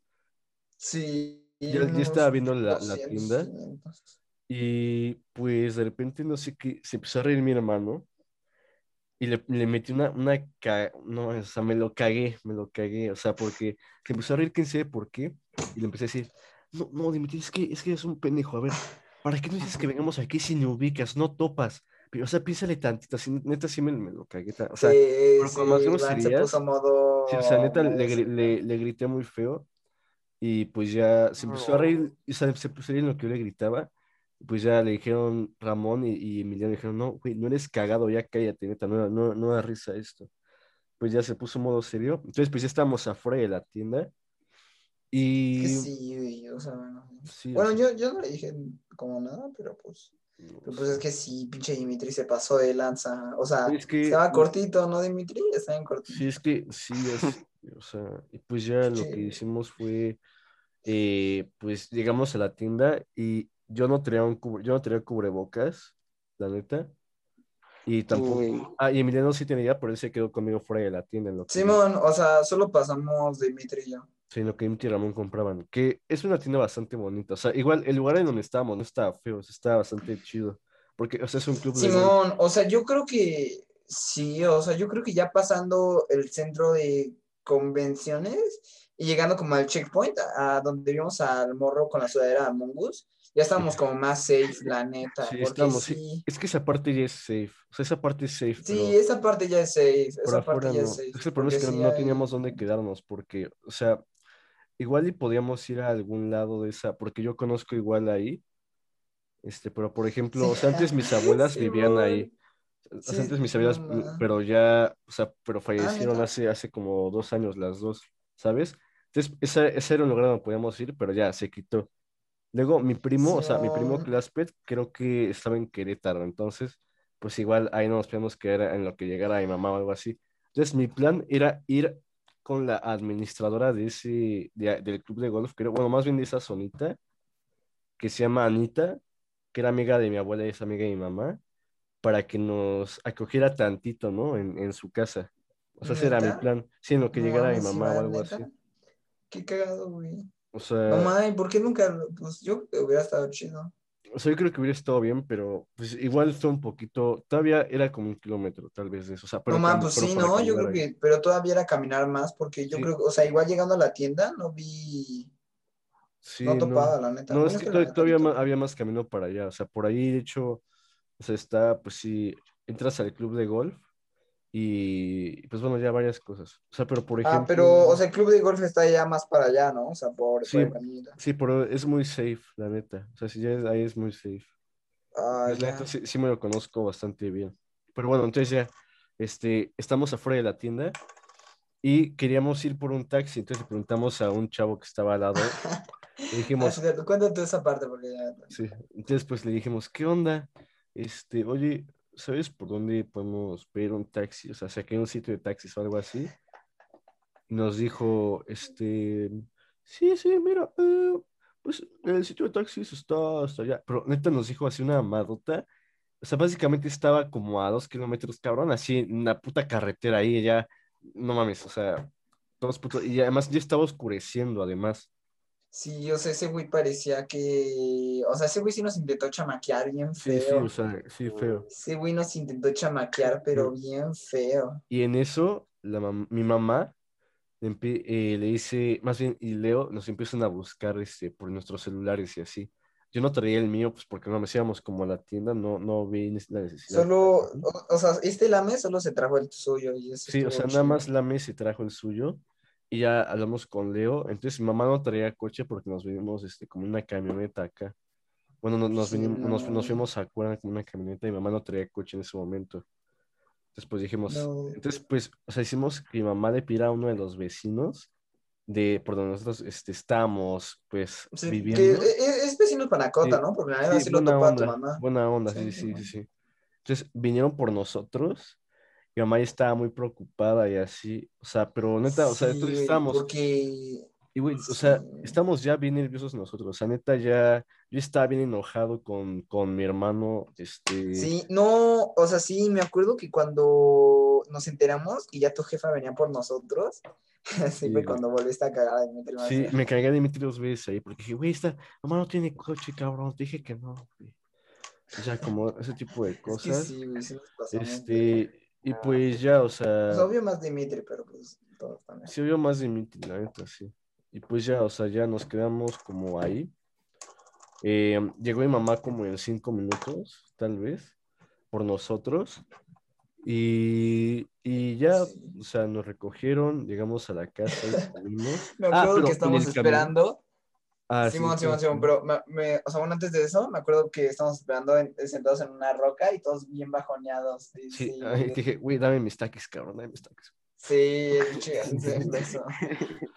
Speaker 2: Sí.
Speaker 1: Ya- ya estaba viendo la- la
Speaker 2: 200,
Speaker 1: tienda.
Speaker 2: 500.
Speaker 1: Y pues de repente no sé qué, se empezó a reír mi hermano. Y le, le metí una, una ca- no, o sea, me lo cagué, me lo cagué, o sea, porque se empezó a reír, quién sabe por qué, y le empecé a decir, no, no, Dimitri, es que, es que eres un pendejo, a ver, ¿para qué no dices que vengamos aquí si no ubicas, no topas? Pero, o sea, piénsale tantito, así, neta, sí me, me lo cagué, ta- o sea,
Speaker 2: Sí,
Speaker 1: pero con más
Speaker 2: sí, se
Speaker 1: groserías,
Speaker 2: modo.
Speaker 1: sí, o sea, neta, le, le, le grité muy feo, y pues ya se empezó a reír, y se, se puso a reír en lo que yo le gritaba, pues ya le dijeron Ramón y, y Emiliano, dijeron, no, güey, no eres cagado, ya cállate, neta, no, no, no da risa esto. Pues ya se puso modo serio. Entonces, pues ya estábamos afuera de la tienda. Y...
Speaker 2: Que sí, güey, o sea, bueno.
Speaker 1: sí,
Speaker 2: Bueno,
Speaker 1: sea,
Speaker 2: yo, yo no le dije como nada, pero pues.
Speaker 1: no
Speaker 2: pero pues es que sí, pinche Dimitri se pasó de lanza. O sea,
Speaker 1: Es que-
Speaker 2: estaba cortito, ¿no, Dimitri? Estaba en cortito.
Speaker 1: Sí, es que sí, es, o sea, y pues ya lo que
Speaker 2: Sí.
Speaker 1: hicimos fue, eh, pues llegamos a la tienda y yo no traía un yo no traía cubrebocas, la neta, y tampoco,
Speaker 3: Uy.
Speaker 1: ah, y Emiliano sí tenía, pero él se quedó conmigo fuera de la tienda, en lo que,
Speaker 2: Simón, o sea, solo pasamos Dimitri y yo.
Speaker 1: sí, en lo que y Ramón compraban, que es una tienda bastante bonita, o sea, igual el lugar en donde estábamos no estaba feo, estaba bastante chido, porque, o sea, es un club de.
Speaker 2: Simón, o sea, yo creo que sí, o sea, yo creo que ya pasando el centro de convenciones y llegando como al checkpoint, a, a donde vimos al morro con la sudadera de Among Us, ya estamos como más safe, la neta.
Speaker 1: Sí, estamos, sí. Es que esa parte ya es safe, o sea, esa parte es safe,
Speaker 2: sí,
Speaker 1: pero...
Speaker 2: esa parte ya es safe, esa parte ya
Speaker 1: no.
Speaker 2: es safe.
Speaker 1: Es el problema es que
Speaker 2: sí
Speaker 1: no
Speaker 2: hay-
Speaker 1: teníamos dónde quedarnos, porque, o sea, igual y podíamos ir a algún lado de esa, porque yo conozco igual ahí, este, pero por ejemplo, o sea, antes mis abuelas vivían ahí, o sea, antes mis abuelas,
Speaker 2: no,
Speaker 1: pero ya, o sea, pero fallecieron
Speaker 2: ¿neta?
Speaker 1: hace, hace como dos años las dos, ¿sabes? Entonces, ese, ese era un lugar donde podíamos ir, pero ya se quitó. Luego, mi primo, o sea, mi primo. Claspet, creo que estaba en Querétaro, entonces, pues igual ahí no nos podíamos quedar en lo que llegara mi mamá o algo así. Entonces, mi plan era ir con la administradora de ese, de- del club de golf, creo, bueno, más bien de esa zonita, que se llama Anita, que era amiga de mi abuela y es amiga de mi mamá, para que nos acogiera tantito, ¿no? En, en su casa. O sea, ese era mi plan. Sí, en lo que
Speaker 2: No
Speaker 1: llegara mi mamá o algo
Speaker 2: ¿neta?
Speaker 1: así.
Speaker 2: Qué cagado, güey.
Speaker 1: O sea,
Speaker 2: No mames, ¿por qué nunca? Pues yo creo que hubiera estado chido.
Speaker 1: o sea, yo creo que hubiera estado bien, pero pues igual fue un poquito, todavía era como un kilómetro tal vez de eso. O sea, pero
Speaker 2: no mames, pues sí, no, yo creo
Speaker 1: ahí.
Speaker 2: que, pero todavía era caminar más, porque yo
Speaker 1: Sí.
Speaker 2: creo, o sea, igual llegando a la tienda no vi,
Speaker 1: Sí,
Speaker 2: no
Speaker 1: no.
Speaker 2: topaba, la neta.
Speaker 1: No, es que
Speaker 2: neta
Speaker 1: todavía
Speaker 2: topaba.
Speaker 1: había más camino para allá. O sea, por ahí, de hecho, o sea, está, pues sí, entras al club de golf y pues bueno, ya varias cosas. O sea, pero por ejemplo.
Speaker 2: Ah, pero, o sea, el club de golf está ya más para allá, ¿no? O sea, por,
Speaker 1: Sí.
Speaker 2: por.
Speaker 1: Sí, pero es muy safe, la neta. O sea, si ya es, ahí es muy safe.
Speaker 2: Ah,
Speaker 1: Pues, la neta, sí, sí me lo conozco bastante bien. Pero bueno, entonces ya, este, estamos afuera de la tienda y queríamos ir por un taxi. Entonces le preguntamos a un chavo que estaba al lado. Le
Speaker 2: Ah,
Speaker 1: dijimos,
Speaker 2: cierto. Cuéntate esa parte, porque ya.
Speaker 1: sí. Entonces pues le dijimos, ¿qué onda? Este, oye, ¿sabes por dónde podemos pedir un taxi? O sea, si aquí hay un sitio de taxis o algo así. Nos dijo, este, sí, sí, mira, eh, pues el sitio de taxis está hasta allá. Pero neta nos dijo así una madota. O sea, básicamente estaba como a dos kilómetros, cabrón, así en puta carretera ahí, ya, no mames, o sea, todos putos, y además ya estaba oscureciendo, además.
Speaker 2: Sí, o sea, ese güey parecía que. O sea, ese güey sí nos intentó chamaquear bien
Speaker 1: Sí, sí,
Speaker 2: feo.
Speaker 1: o sea, sí, feo.
Speaker 2: Ese güey nos intentó chamaquear, pero bien feo.
Speaker 1: Y en eso, la mam- mi mamá le, eh, le dice, más bien, y Leo nos empiezan a buscar este, por nuestros celulares y así. Yo no traía el mío, pues porque no me íbamos como a la tienda, no, no vi la necesidad.
Speaker 2: Solo, o, o sea, este lame solo se trajo el suyo y eso
Speaker 1: Sí, o sea, nada
Speaker 2: chido.
Speaker 1: más la Messi trajo el suyo y ya hablamos con Leo. Entonces, mi mamá no traía coche porque nos vinimos este, como una camioneta acá. Bueno, no- nos, vinimos, nos,
Speaker 2: no.
Speaker 1: nos fuimos a Cuerna con una camioneta y mi mamá no traía coche en ese momento. Después dijimos,
Speaker 2: No.
Speaker 1: entonces, pues, o sea, hicimos que mi mamá le pidiera a uno de los vecinos de por donde nosotros este, estábamos, pues,
Speaker 2: Sí, que
Speaker 1: viviendo.
Speaker 2: es, es vecino panacota,
Speaker 1: Sí,
Speaker 2: ¿no? Porque la neta
Speaker 1: Sí,
Speaker 2: sí lo topa a tu mamá.
Speaker 1: buena onda,
Speaker 2: Sí,
Speaker 1: sí, sí, sí. Entonces vinieron por nosotros, mi mamá ya estaba muy preocupada y así, o sea, pero neta, o sea,
Speaker 2: Sí,
Speaker 1: entonces estábamos,
Speaker 2: porque
Speaker 1: y güey, o sea,
Speaker 2: sí.
Speaker 1: estamos ya bien nerviosos nosotros, o sea, neta, ya, yo estaba bien enojado con, con mi hermano, este,
Speaker 2: Sí, no, o sea, sí, me acuerdo que cuando nos enteramos y ya tu jefa venía por nosotros, así
Speaker 1: Sí,
Speaker 2: fue cuando volviste a cagar a Dimitri
Speaker 1: sí, me cagué de Dimitri dos veces ahí, porque dije, güey, esta mamá no tiene coche, cabrón, te dije que no, güey. O sea, como ese tipo de cosas,
Speaker 2: sí, güey, sí nos de-
Speaker 1: este, y pues ya, o sea...
Speaker 2: Pues obvio más Dimitri, pero pues todos también.
Speaker 1: Sí, más mí, la neta, sí. Y pues ya, o sea, ya nos quedamos como ahí. Eh, llegó mi mamá como en cinco minutos, tal vez, por nosotros. Y, y ya,
Speaker 2: Sí.
Speaker 1: o sea, nos recogieron, llegamos a la casa y salimos.
Speaker 2: Me
Speaker 1: Ah,
Speaker 2: acuerdo
Speaker 1: pero
Speaker 2: que
Speaker 1: camión-
Speaker 2: esperando.
Speaker 1: Ah, sí,
Speaker 2: Simón,
Speaker 1: sí,
Speaker 2: Simón,
Speaker 1: sí.
Speaker 2: Simón, pero me, me- o sea, bueno, antes de eso, me acuerdo que estábamos esperando en- sentados en una roca y todos bien bajoneados. Sí,
Speaker 1: Sí,
Speaker 2: sí,
Speaker 1: ay, dije, güey, dame mis taquis, cabrón, dame mis taquis.
Speaker 2: sí, sí, eso.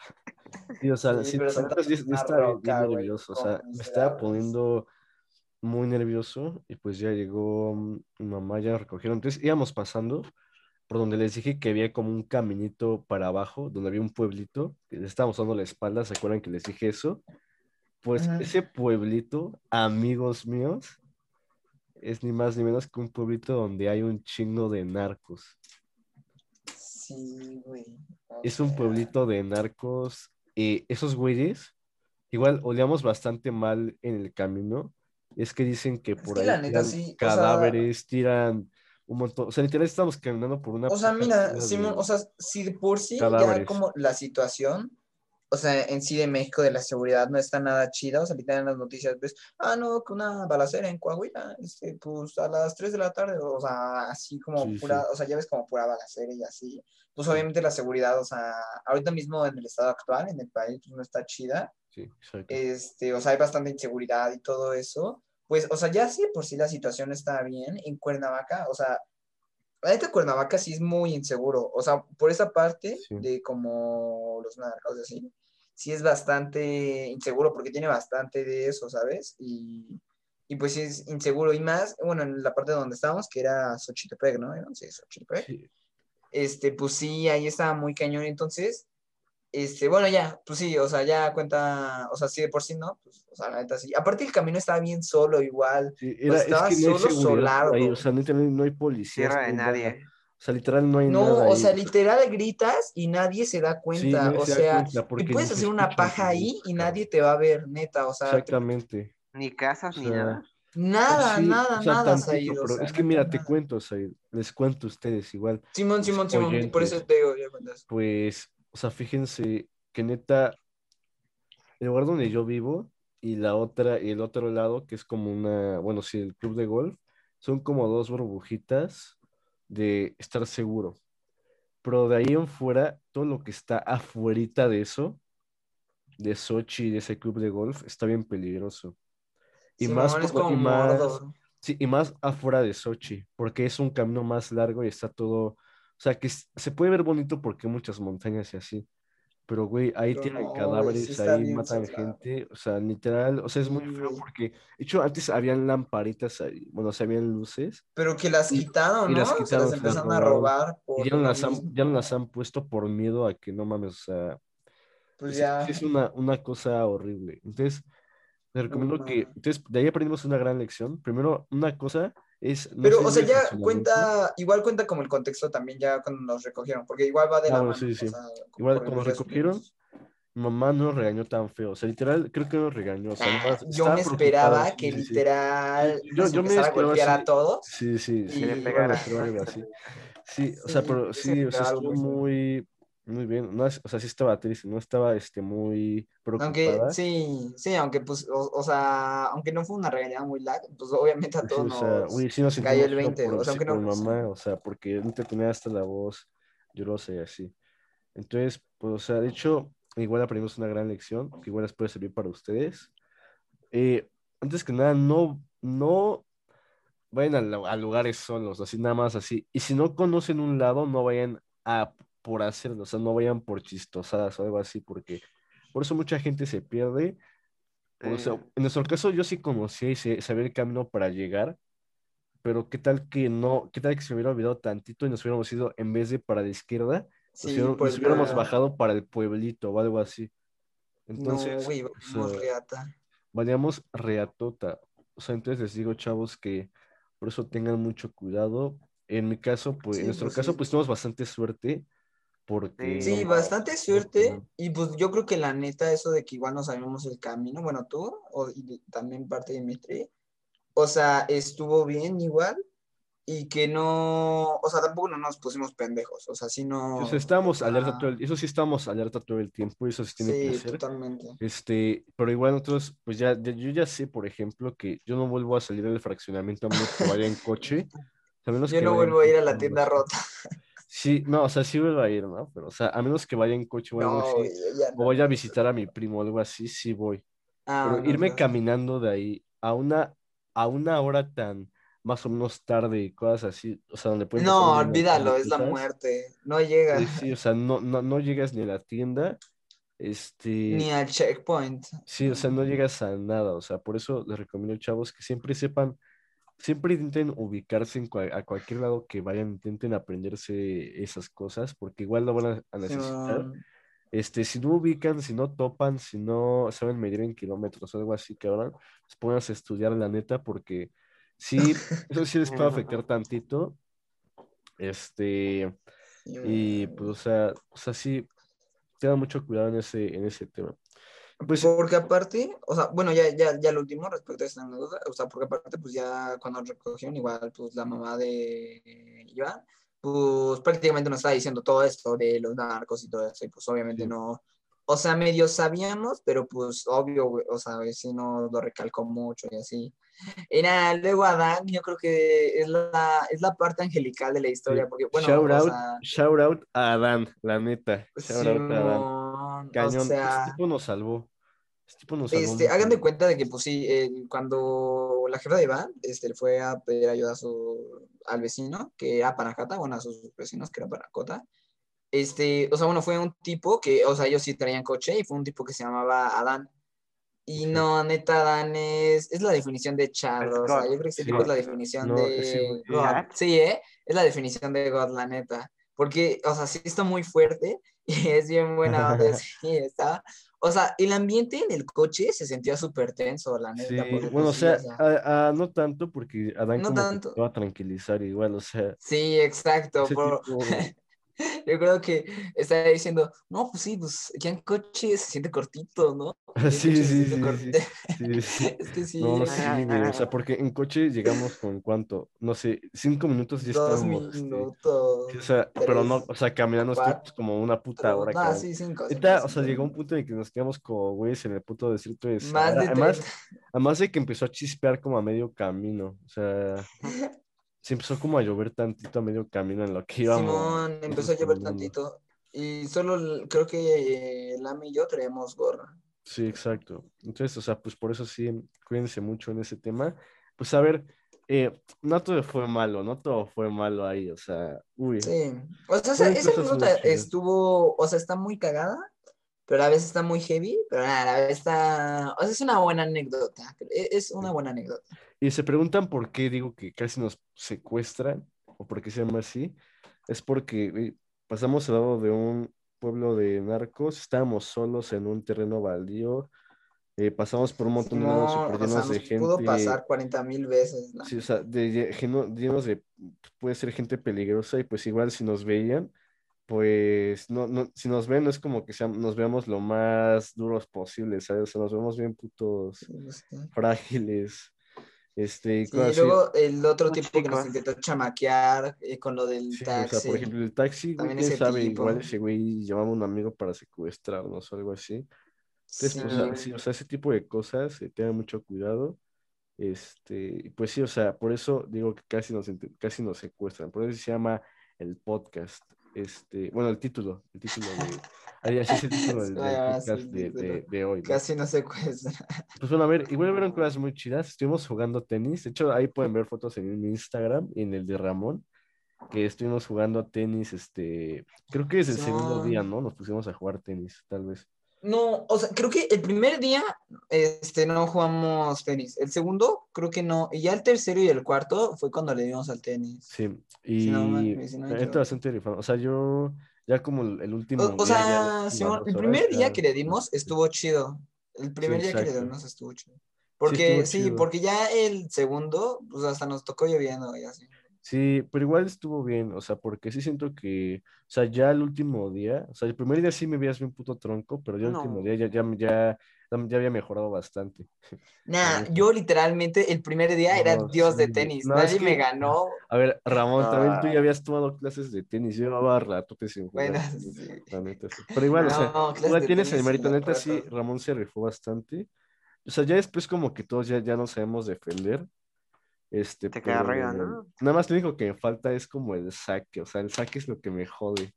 Speaker 1: Sí, o sea,
Speaker 2: Sí,
Speaker 1: sí,
Speaker 2: pero sentados
Speaker 1: sí,
Speaker 2: en
Speaker 1: sí
Speaker 2: una
Speaker 1: estaba
Speaker 2: roca,
Speaker 1: bien nervioso, o sea, me estaba poniendo muy nervioso y pues ya llegó mm, mi mamá, ya nos recogieron. Entonces íbamos pasando por donde les dije que había como un caminito para abajo, donde había un pueblito, que les estábamos dando la espalda, ¿se acuerdan que les dije eso? Pues ese pueblito, amigos míos, es ni más ni menos que un pueblito donde hay un chingo de narcos.
Speaker 2: Sí, güey. o
Speaker 1: Es un pueblito de narcos. eh, esos güeyes, igual olíamos bastante mal en el camino. Es que dicen que por
Speaker 2: que
Speaker 1: ahí
Speaker 2: la neta
Speaker 1: tiran
Speaker 2: sí, o sea-
Speaker 1: cadáveres, tiran un montón. O sea, literal estamos caminando por una.
Speaker 2: O sea, mira, Simón, o sea, si de por sí ya
Speaker 1: cadáveres.
Speaker 2: como la situación, o sea, en sí de México de la seguridad no está nada chida, o sea, literal en las noticias ves, ah, no, que una balacera en Coahuila, este, pues a las 3 de la tarde, o sea, así como
Speaker 1: Sí,
Speaker 2: pura,
Speaker 1: sí.
Speaker 2: o sea, ya ves como pura balacera y así, pues obviamente la seguridad, o sea, ahorita mismo en el estado actual, en el país, pues no está chida,
Speaker 1: Sí, exacto.
Speaker 2: este, o sea, hay bastante inseguridad y todo eso, pues, o sea, ya sí, por sí la situación está bien en Cuernavaca, o sea, la neta Cuernavaca sí es muy inseguro. O sea, por esa parte de como los narcos así, sí es bastante inseguro porque tiene bastante de eso, ¿sabes? Y, y pues sí es inseguro. Y más, bueno, en la parte donde estábamos, que era Xochitepec, ¿no? Sí, Xochitepec.
Speaker 1: Sí,
Speaker 2: Este, pues sí, ahí estaba muy cañón. Entonces, este, bueno, ya, pues sí, o sea, ya cuenta, o sea, sí de por sí, ¿no? Pues, o sea, la neta sí. Aparte el camino estaba bien solo igual.
Speaker 1: sí, era, es
Speaker 2: estaba
Speaker 1: que no hay
Speaker 2: solo, solardo.
Speaker 1: o sea, literal no hay policías.
Speaker 3: Tierra de
Speaker 1: no hay nada.
Speaker 3: nadie.
Speaker 1: O sea, literal no hay
Speaker 2: No,
Speaker 1: nada
Speaker 2: o
Speaker 1: ahí,
Speaker 2: sea, literal gritas y nadie se da cuenta. o
Speaker 1: se da
Speaker 2: sea,
Speaker 1: cuenta
Speaker 2: puedes hacer una paja ahí y nadie te va a ver, neta. O sea, te-
Speaker 1: Exactamente.
Speaker 3: Ni casas
Speaker 1: O
Speaker 3: ni nada.
Speaker 2: nada,
Speaker 1: Sí,
Speaker 2: nada,
Speaker 1: o sea,
Speaker 2: nada,
Speaker 1: tantito,
Speaker 2: Said, o sea,
Speaker 1: es que mira, te cuento, Said, les cuento a ustedes igual.
Speaker 2: Simón, Simón, Simón, por eso
Speaker 1: oyentes.
Speaker 2: te digo, ya cuentas.
Speaker 1: Pues, o sea, fíjense que neta, el lugar donde yo vivo y la otra, y el otro lado, que es como una, bueno, sí, el club de golf, son como dos burbujitas de estar seguro. Pero de ahí en fuera, todo lo que está afuerita de eso, de Sochi, de ese club de golf, está bien peligroso. Y más,
Speaker 2: es
Speaker 1: por- y
Speaker 2: como
Speaker 1: más-. Sí, y más afuera de Sochi, porque es un camino más largo y está todo, o sea, que se puede ver bonito porque hay muchas montañas y así, pero güey, ahí
Speaker 2: Pero
Speaker 1: tienen
Speaker 2: no,
Speaker 1: cadáveres,
Speaker 2: sí
Speaker 1: ahí
Speaker 2: bien
Speaker 1: matan gente, o sea, literal, o sea, es muy feo porque, de hecho, antes habían lamparitas ahí, bueno, o sea, habían luces,
Speaker 2: Pero que las
Speaker 1: Y-
Speaker 2: quitaron,
Speaker 1: y
Speaker 2: ¿no?
Speaker 1: las
Speaker 2: Se
Speaker 1: quitaron,
Speaker 2: las
Speaker 1: se las
Speaker 2: empezaron a robar por
Speaker 1: y ya no las han, ya no las han puesto por miedo a que no mames, o sea,
Speaker 2: Pues
Speaker 1: es,
Speaker 2: ya.
Speaker 1: es una, una cosa horrible. Entonces, les recomiendo que, entonces, de ahí aprendimos una gran lección. Primero, una cosa es... no
Speaker 2: Pero, o sea, ya cuenta, igual cuenta como el contexto también ya cuando nos recogieron, porque igual va de la mano,
Speaker 1: sí,
Speaker 2: o sea,
Speaker 1: Igual cuando
Speaker 2: días
Speaker 1: recogieron, mi mamá no nos regañó tan feo. O sea, literal, creo que nos regañó. O sea,
Speaker 2: Ah, yo me esperaba que
Speaker 1: sí,
Speaker 2: literal
Speaker 1: Yo,
Speaker 2: nos
Speaker 1: yo me
Speaker 2: a
Speaker 1: esperaba
Speaker 2: golpear
Speaker 1: así.
Speaker 2: a todos.
Speaker 1: Sí, sí, sí.
Speaker 2: Y-
Speaker 1: así. Sí, o sea, pero
Speaker 2: sí
Speaker 1: o sea, estuvo
Speaker 2: muy.
Speaker 1: Muy, bien. No, es- o sea, sí estaba triste, no estaba este, muy
Speaker 2: Aunque
Speaker 1: preocupada.
Speaker 2: sí, sí, aunque pues, o, o sea, aunque no fue una regañada muy lag, pues obviamente a
Speaker 1: Sí,
Speaker 2: todos
Speaker 1: o sea,
Speaker 2: nos
Speaker 1: sí
Speaker 2: cayó el
Speaker 1: feo
Speaker 2: 20,
Speaker 1: por,
Speaker 2: o sea,
Speaker 1: sí,
Speaker 2: aunque no,
Speaker 1: mamá, o sea, porque no te tenía hasta la voz llorosa y así. Entonces, pues, o sea, de hecho, igual aprendimos una gran lección que igual les puede servir para ustedes. Eh, antes que nada, no, no vayan a, a lugares solos, así nada más así. Y si no conocen un lado, no vayan a por hacerlo, o sea, no vayan por chistosadas o algo así, porque por eso mucha gente se pierde. O sea, en nuestro caso yo sí conocía y sabía el camino para llegar, pero qué tal que no, qué tal que se hubiera olvidado tantito y nos hubiéramos ido en vez de para la izquierda, nos,
Speaker 2: sí,
Speaker 1: hubiéramos-
Speaker 2: por
Speaker 1: nos hubiéramos bajado para el pueblito o algo así.
Speaker 2: No,
Speaker 1: Entonces,
Speaker 2: güey,
Speaker 1: o
Speaker 2: vamos
Speaker 1: sea,
Speaker 2: reata.
Speaker 1: Vayamos reatota. O sea, entonces les digo, chavos, que por eso tengan mucho cuidado. En mi caso, pues, en
Speaker 2: Sí,
Speaker 1: nuestro
Speaker 2: pues,
Speaker 1: caso,
Speaker 2: sí.
Speaker 1: pues tuvimos bastante suerte porque...
Speaker 2: Sí, bastante suerte. Y pues yo creo que la neta, eso de que igual no sabíamos el camino, bueno, tú, o, y también parte de Dimitri, o sea, estuvo bien igual. Y que no, o sea, tampoco no nos pusimos pendejos, o sea, sí no.
Speaker 1: O sea, estábamos
Speaker 2: o
Speaker 1: alerta todo el... Eso sí estábamos alerta todo el tiempo, eso sí tiene que
Speaker 2: Sí,
Speaker 1: ser.
Speaker 2: totalmente.
Speaker 1: Este, pero igual nosotros, pues ya, ya- yo ya sé, por ejemplo, que yo no vuelvo a salir del fraccionamiento a menos que vaya en coche. A menos
Speaker 2: Yo
Speaker 1: que
Speaker 2: no vuelvo a ir a la tienda rota.
Speaker 1: Sí, no, o sea, sí vuelvo a ir, ¿no? Pero, o sea, a menos que vaya en coche o algo
Speaker 2: No,
Speaker 1: así,
Speaker 2: güey, ya
Speaker 1: o vaya a visitar a mi primo o algo así, sí voy.
Speaker 2: Ah,
Speaker 1: Pero
Speaker 2: no,
Speaker 1: irme caminando de ahí a una, a una hora tan más o menos tarde y cosas así, o sea, donde pueden pasar
Speaker 2: No, olvídalo, es la muerte. No llega
Speaker 1: pues sí, o sea, no, no, no llegas ni a la tienda, este,
Speaker 2: ni al checkpoint.
Speaker 1: sí, o sea, no llegas a nada, o sea, por eso les recomiendo, chavos, que siempre sepan, siempre intenten ubicarse en cua- a cualquier lado que vayan, intenten aprenderse esas cosas, porque igual lo van a, a necesitar. Este, si no ubican, si no topan, si no saben medir en kilómetros o algo así, cabrón, pues pónganse a estudiar la neta, porque sí, eso sí les puede afectar tantito. Este, y pues, o sea, o sea, sí, tengan mucho cuidado en ese, en ese tema. Pues,
Speaker 2: Porque aparte, o sea, bueno, ya, ya, ya lo último respecto a esta anécdota, o sea, porque aparte, pues ya cuando recogieron, igual, pues la mamá de Iván, pues prácticamente nos estaba diciendo todo esto de los narcos y todo eso, y pues obviamente
Speaker 1: Sí.
Speaker 2: no, o sea, medio sabíamos, pero pues obvio, o sea, sí nos lo recalcó mucho y así. Y nada, luego Adán, yo creo que es la, es la parte angelical de la historia, porque bueno,
Speaker 1: shout out,
Speaker 2: sea,
Speaker 1: shout out a Adán, la neta. Shout out a Adán.
Speaker 2: Simón, o
Speaker 1: Cañón,
Speaker 2: sea,
Speaker 1: este tipo nos salvó. Ese tipo nos salvó
Speaker 2: Este, hagan de cuenta de que, pues sí, eh, cuando la jefa de Iván este, fue a pedir ayuda a su, al vecino, que era Panajata, bueno, a sus vecinos, que era Panacota, este, o sea, bueno, fue un tipo que, o sea, ellos sí traían coche y fue un tipo que se llamaba Adán. Y no, neta, Adán es, es la definición de charro, o sea, yo creo que ese
Speaker 1: Sí.
Speaker 2: tipo es la definición
Speaker 1: No,
Speaker 2: de
Speaker 1: güey-
Speaker 2: God. Sí, ¿eh? Es la definición de God, la neta. Porque, o sea, sí está muy fuerte y es bien buena onda, sí, está. O sea, el ambiente en el coche se sentía súper tenso, la
Speaker 1: Sí,
Speaker 2: neta. porque,
Speaker 1: bueno, o
Speaker 2: pues, sí,
Speaker 1: sea, a- a- no tanto porque Adán
Speaker 2: No
Speaker 1: como que
Speaker 2: tanto.
Speaker 1: te va a tranquilizar igual, o sea,
Speaker 2: Sí, exacto. por-
Speaker 1: tipo,
Speaker 2: Yo creo que estaba diciendo, no, pues sí, pues ya en coche se siente cortito, ¿no?
Speaker 1: Sí, sí, sí,
Speaker 2: cortito.
Speaker 1: sí, sí.
Speaker 2: Es que sí,
Speaker 1: No, sí, güey, o sea, porque en coche llegamos con cuánto, no sé, cinco minutos ya
Speaker 2: dos
Speaker 1: estábamos, este,
Speaker 2: minutos.
Speaker 1: o sea, pero no, o sea, caminando
Speaker 2: cuatro,
Speaker 1: como una puta
Speaker 2: Pero,
Speaker 1: hora,
Speaker 2: no,
Speaker 1: cabrón.
Speaker 2: sí, cinco.
Speaker 1: Ahorita,
Speaker 2: cinco,
Speaker 1: o sea,
Speaker 2: cinco.
Speaker 1: llegó un punto en el que nos quedamos como güeyes en el puto distrito de
Speaker 2: Más
Speaker 1: Sahara.
Speaker 2: de
Speaker 1: Además,
Speaker 2: 30.
Speaker 1: además de que empezó a chispear como a medio camino, o sea, se empezó como a llover tantito a medio camino en lo que íbamos.
Speaker 2: Simón empezó a llover tantito. Y solo creo que eh, Lami y yo traíamos gorra.
Speaker 1: Sí, exacto. Entonces, o sea, pues por eso sí, cuídense mucho en ese tema. Pues a ver, eh, no todo fue malo, no todo fue malo ahí, o sea, uy.
Speaker 2: Sí. O sea, esa, esa anécdota estuvo, o sea, está muy cagada, pero a la vez está muy heavy, pero a la vez está, o sea, es una buena anécdota. e- Es una buena anécdota.
Speaker 1: Y se preguntan por qué digo que casi nos secuestran, o por qué se llama así. Es porque eh, pasamos al lado de un pueblo de narcos, estábamos solos en un terreno baldío, eh, pasamos por un montón de lados
Speaker 2: No, o sea,
Speaker 1: de gente.
Speaker 2: pudo pasar 40 mil veces. la
Speaker 1: Sí, o sea, de, lle- lleno- llenos de, puede ser gente peligrosa y pues igual si nos veían, pues no, no, si nos ven no es como que seam- nos veamos lo más duros posible, ¿sabes? O sea, nos vemos bien putos
Speaker 2: sí.
Speaker 1: frágiles, este, y
Speaker 2: Sí, luego el otro tipo que nos intentó chamaquear eh, con lo del
Speaker 1: Sí, o
Speaker 2: taxi.
Speaker 1: sea, por ejemplo, el taxi, güey,
Speaker 2: También
Speaker 1: quién
Speaker 2: ese
Speaker 1: sabe,
Speaker 2: tipo.
Speaker 1: igual ese güey llamaba a un amigo para secuestrarnos o algo así. Entonces,
Speaker 2: Sí.
Speaker 1: o sea, sí, o sea, ese tipo de cosas, eh, tengan mucho cuidado. Este, y pues sí, o sea, por eso digo que casi nos, casi nos secuestran. Por eso se llama el podcast. Este, bueno, el título, el título de, ahí así es el título del, del
Speaker 2: sí,
Speaker 1: podcast
Speaker 2: el
Speaker 1: de,
Speaker 2: título.
Speaker 1: de, de hoy. ¿no?
Speaker 2: Casi no secuestra.
Speaker 1: Pues bueno, a ver, igual vieron cosas muy chidas. Estuvimos jugando tenis. De hecho, ahí pueden ver fotos en mi Instagram y en el de Ramón, que estuvimos jugando tenis, este, creo que es el segundo
Speaker 2: Sí.
Speaker 1: día, ¿no? Nos pusimos a jugar tenis, tal vez.
Speaker 2: No, o sea, creo que el primer día este, no jugamos tenis. El segundo, creo que no. Y ya el tercero y el cuarto fue cuando le dimos al tenis.
Speaker 1: Sí, y
Speaker 2: no si no
Speaker 1: bastante rifado. O sea, yo ya como el, el último
Speaker 2: O, o
Speaker 1: día, ya
Speaker 2: sea, Simón, el
Speaker 1: horas,
Speaker 2: primer día
Speaker 1: ya-
Speaker 2: que le dimos estuvo chido. El primer
Speaker 1: Sí,
Speaker 2: día que le dimos estuvo chido. Porque sí,
Speaker 1: chido.
Speaker 2: porque ya el segundo, pues hasta nos tocó lloviendo y así.
Speaker 1: Sí, pero igual estuvo bien, o sea, porque sí siento que, o sea, ya el último día, o sea, el primer día sí me veías bien puto tronco, pero ya el último día ya, ya, ya, ya había mejorado bastante.
Speaker 2: Nah, yo literalmente el primer día era dios de tenis.
Speaker 1: No, es
Speaker 2: Nadie me
Speaker 1: que-
Speaker 2: ganó.
Speaker 1: A ver, Ramón, también tú ya habías tomado clases de tenis, yo llevaba ratotes sin jugar.
Speaker 2: Bueno, sí.
Speaker 1: la neta, sí. Pero igual, o sea,
Speaker 2: de
Speaker 1: tienes el mérito, neta, sí,
Speaker 2: rato.
Speaker 1: Ramón se rifó bastante. O sea, ya después como que todos ya, ya no sabemos defender. Este,
Speaker 3: Te queda arriba, ¿no?
Speaker 1: Nada más lo único que me falta es como el saque, o sea, el saque es lo que me jode.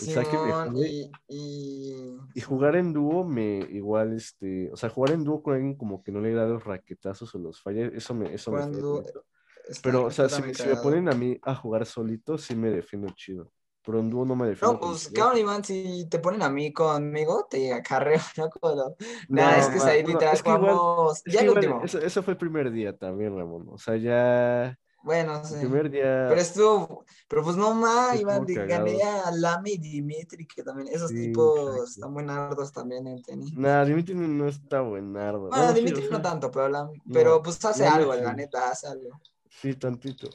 Speaker 1: El saque me jode.
Speaker 2: y, y...
Speaker 1: Y jugar en dúo me igual, este, o sea, jugar en dúo con alguien como que no le da los raquetazos o los falla, eso me, eso me Pero, o sea, si, si me ponen a mí a jugar solito, sí me defiendo chido. Pero en dúo no me defiendo.
Speaker 2: No, pues, cabrón, Iván, si te ponen a mí conmigo, te acarreo, ¿no? Como. Nah, es
Speaker 1: No,
Speaker 2: que ahí literal
Speaker 1: es que
Speaker 2: jugamos. Ya el último.
Speaker 1: Eso, eso fue el primer día también, Ramón. O sea, ya
Speaker 2: Bueno,
Speaker 1: el
Speaker 2: sí.
Speaker 1: primer día.
Speaker 2: Pero estuvo, pero pues no más, Iván, gané a Lame y Dimitri, que también, esos
Speaker 1: Sí,
Speaker 2: tipos
Speaker 1: exacto.
Speaker 2: están muy nardos también en tenis.
Speaker 1: Nah, Dimitri no está buenardo.
Speaker 2: Bueno,
Speaker 1: sí,
Speaker 2: Dimitri no
Speaker 1: sea,
Speaker 2: tanto, pero, Lame- pero pues hace algo, la neta, hace algo.
Speaker 1: Sí, tantito.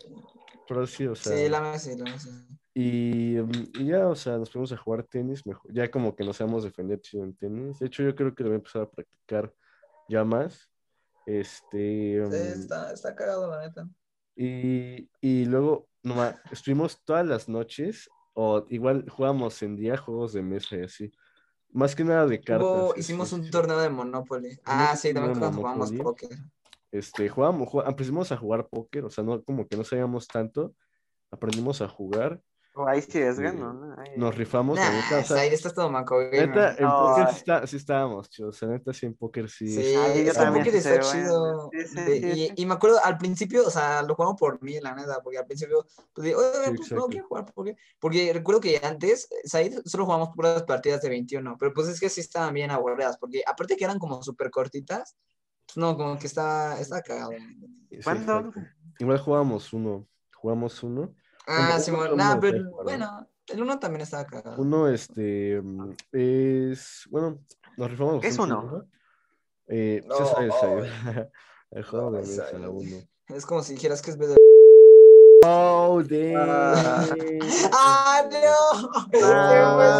Speaker 1: Pero sí, o sea.
Speaker 2: Sí, Lame sí, Lame sí.
Speaker 1: Y, mm, y ya, o sea, nos fuimos a jugar tenis, mejor, ya como que nos sabemos defender chido en tenis. De hecho, yo creo que lo voy a empezar a practicar ya más. Este,
Speaker 2: Sí,
Speaker 1: mm,
Speaker 2: está, está cagado, la neta.
Speaker 1: y, y luego, nomás, estuvimos todas las noches, o igual jugábamos en día juegos de mesa y así. Más que nada de cartas. Este,
Speaker 2: hicimos un torneo de Monopoly. Ah, sí, también jugamos póker.
Speaker 1: Este, jugábamos, jugá- aprendimos a jugar póker, o sea, no, como que no sabíamos tanto, aprendimos a jugar.
Speaker 3: O ahí sí es
Speaker 1: nos rifamos,
Speaker 2: Nah,
Speaker 1: neta, o sea,
Speaker 2: Zaire, estás todo manco, güey.
Speaker 1: neta, en
Speaker 3: No,
Speaker 1: póker
Speaker 3: ay.
Speaker 1: sí, está- sí estábamos, chicos, o sea, neta, sí, en póker sí.
Speaker 2: Sí,
Speaker 3: Ah, yo
Speaker 2: Poker
Speaker 3: sí
Speaker 2: está
Speaker 3: bueno.
Speaker 2: chido.
Speaker 3: Sí, sí,
Speaker 2: De-
Speaker 3: sí,
Speaker 2: y, me acuerdo al principio, o sea, lo jugamos por mí, la neta, porque al principio, pues digo, oye,
Speaker 1: Sí,
Speaker 2: pues no quiero jugar porque, porque recuerdo que antes, Said, solo jugamos puras partidas de 21, pero pues es que sí estaban bien aburridas, porque aparte que eran como súper cortitas, pues no, como que estaba, estaba cagado.
Speaker 1: Sí,
Speaker 3: ¿Cuándo?
Speaker 1: Igual jugábamos uno, jugamos uno.
Speaker 2: Ah, sí, bueno,
Speaker 1: no
Speaker 2: nah, pero
Speaker 1: ¿no?
Speaker 2: bueno, el uno también estaba cagado.
Speaker 1: Uno, este, mm, es, bueno, nos rifamos.
Speaker 3: ¿Qué es uno?
Speaker 1: ¿no? Eh,
Speaker 2: No, oh,
Speaker 1: Said. el juego de mesa,
Speaker 2: Said.
Speaker 1: uno.
Speaker 2: Es como si dijeras que es BD.
Speaker 1: Oh,
Speaker 3: Ah.
Speaker 2: ¡Ah, no! Se fue,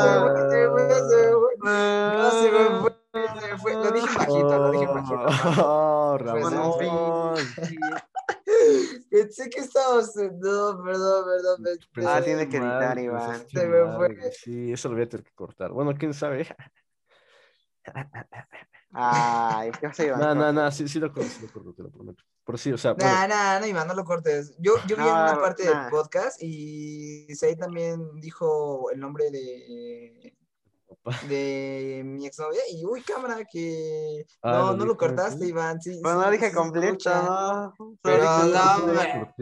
Speaker 2: se fue, se fue, se fue. No, se me fue, se me fue. Lo dije bajito, lo dije bajito.
Speaker 1: Oh,
Speaker 2: Pues,
Speaker 1: Ramón.
Speaker 2: Pensé que estábamos. No, perdón, perdón. me-
Speaker 1: Pensaste
Speaker 3: Ah, tiene que editar, Iván.
Speaker 2: Se me fue.
Speaker 1: Sí, eso lo voy a tener que cortar. Bueno, quién sabe.
Speaker 3: Ay, ¿qué vas a llevar?
Speaker 1: No, no, no, sí, sí lo corto, sí lo corto, te lo prometo. Pero sí, o sea, bueno,
Speaker 2: Nah, nah, no, Iván, no lo cortes. Yo, yo vi en una parte
Speaker 3: nah.
Speaker 2: del podcast y Said también dijo el nombre de. de mi exnovia y uy, cámara, que
Speaker 1: Ah,
Speaker 2: no,
Speaker 1: ¿lo
Speaker 2: no lo cortaste? Iván. Sí,
Speaker 3: Pues
Speaker 2: sí,
Speaker 3: no dije
Speaker 2: sí,
Speaker 3: completo. ¿no?
Speaker 2: Pero no,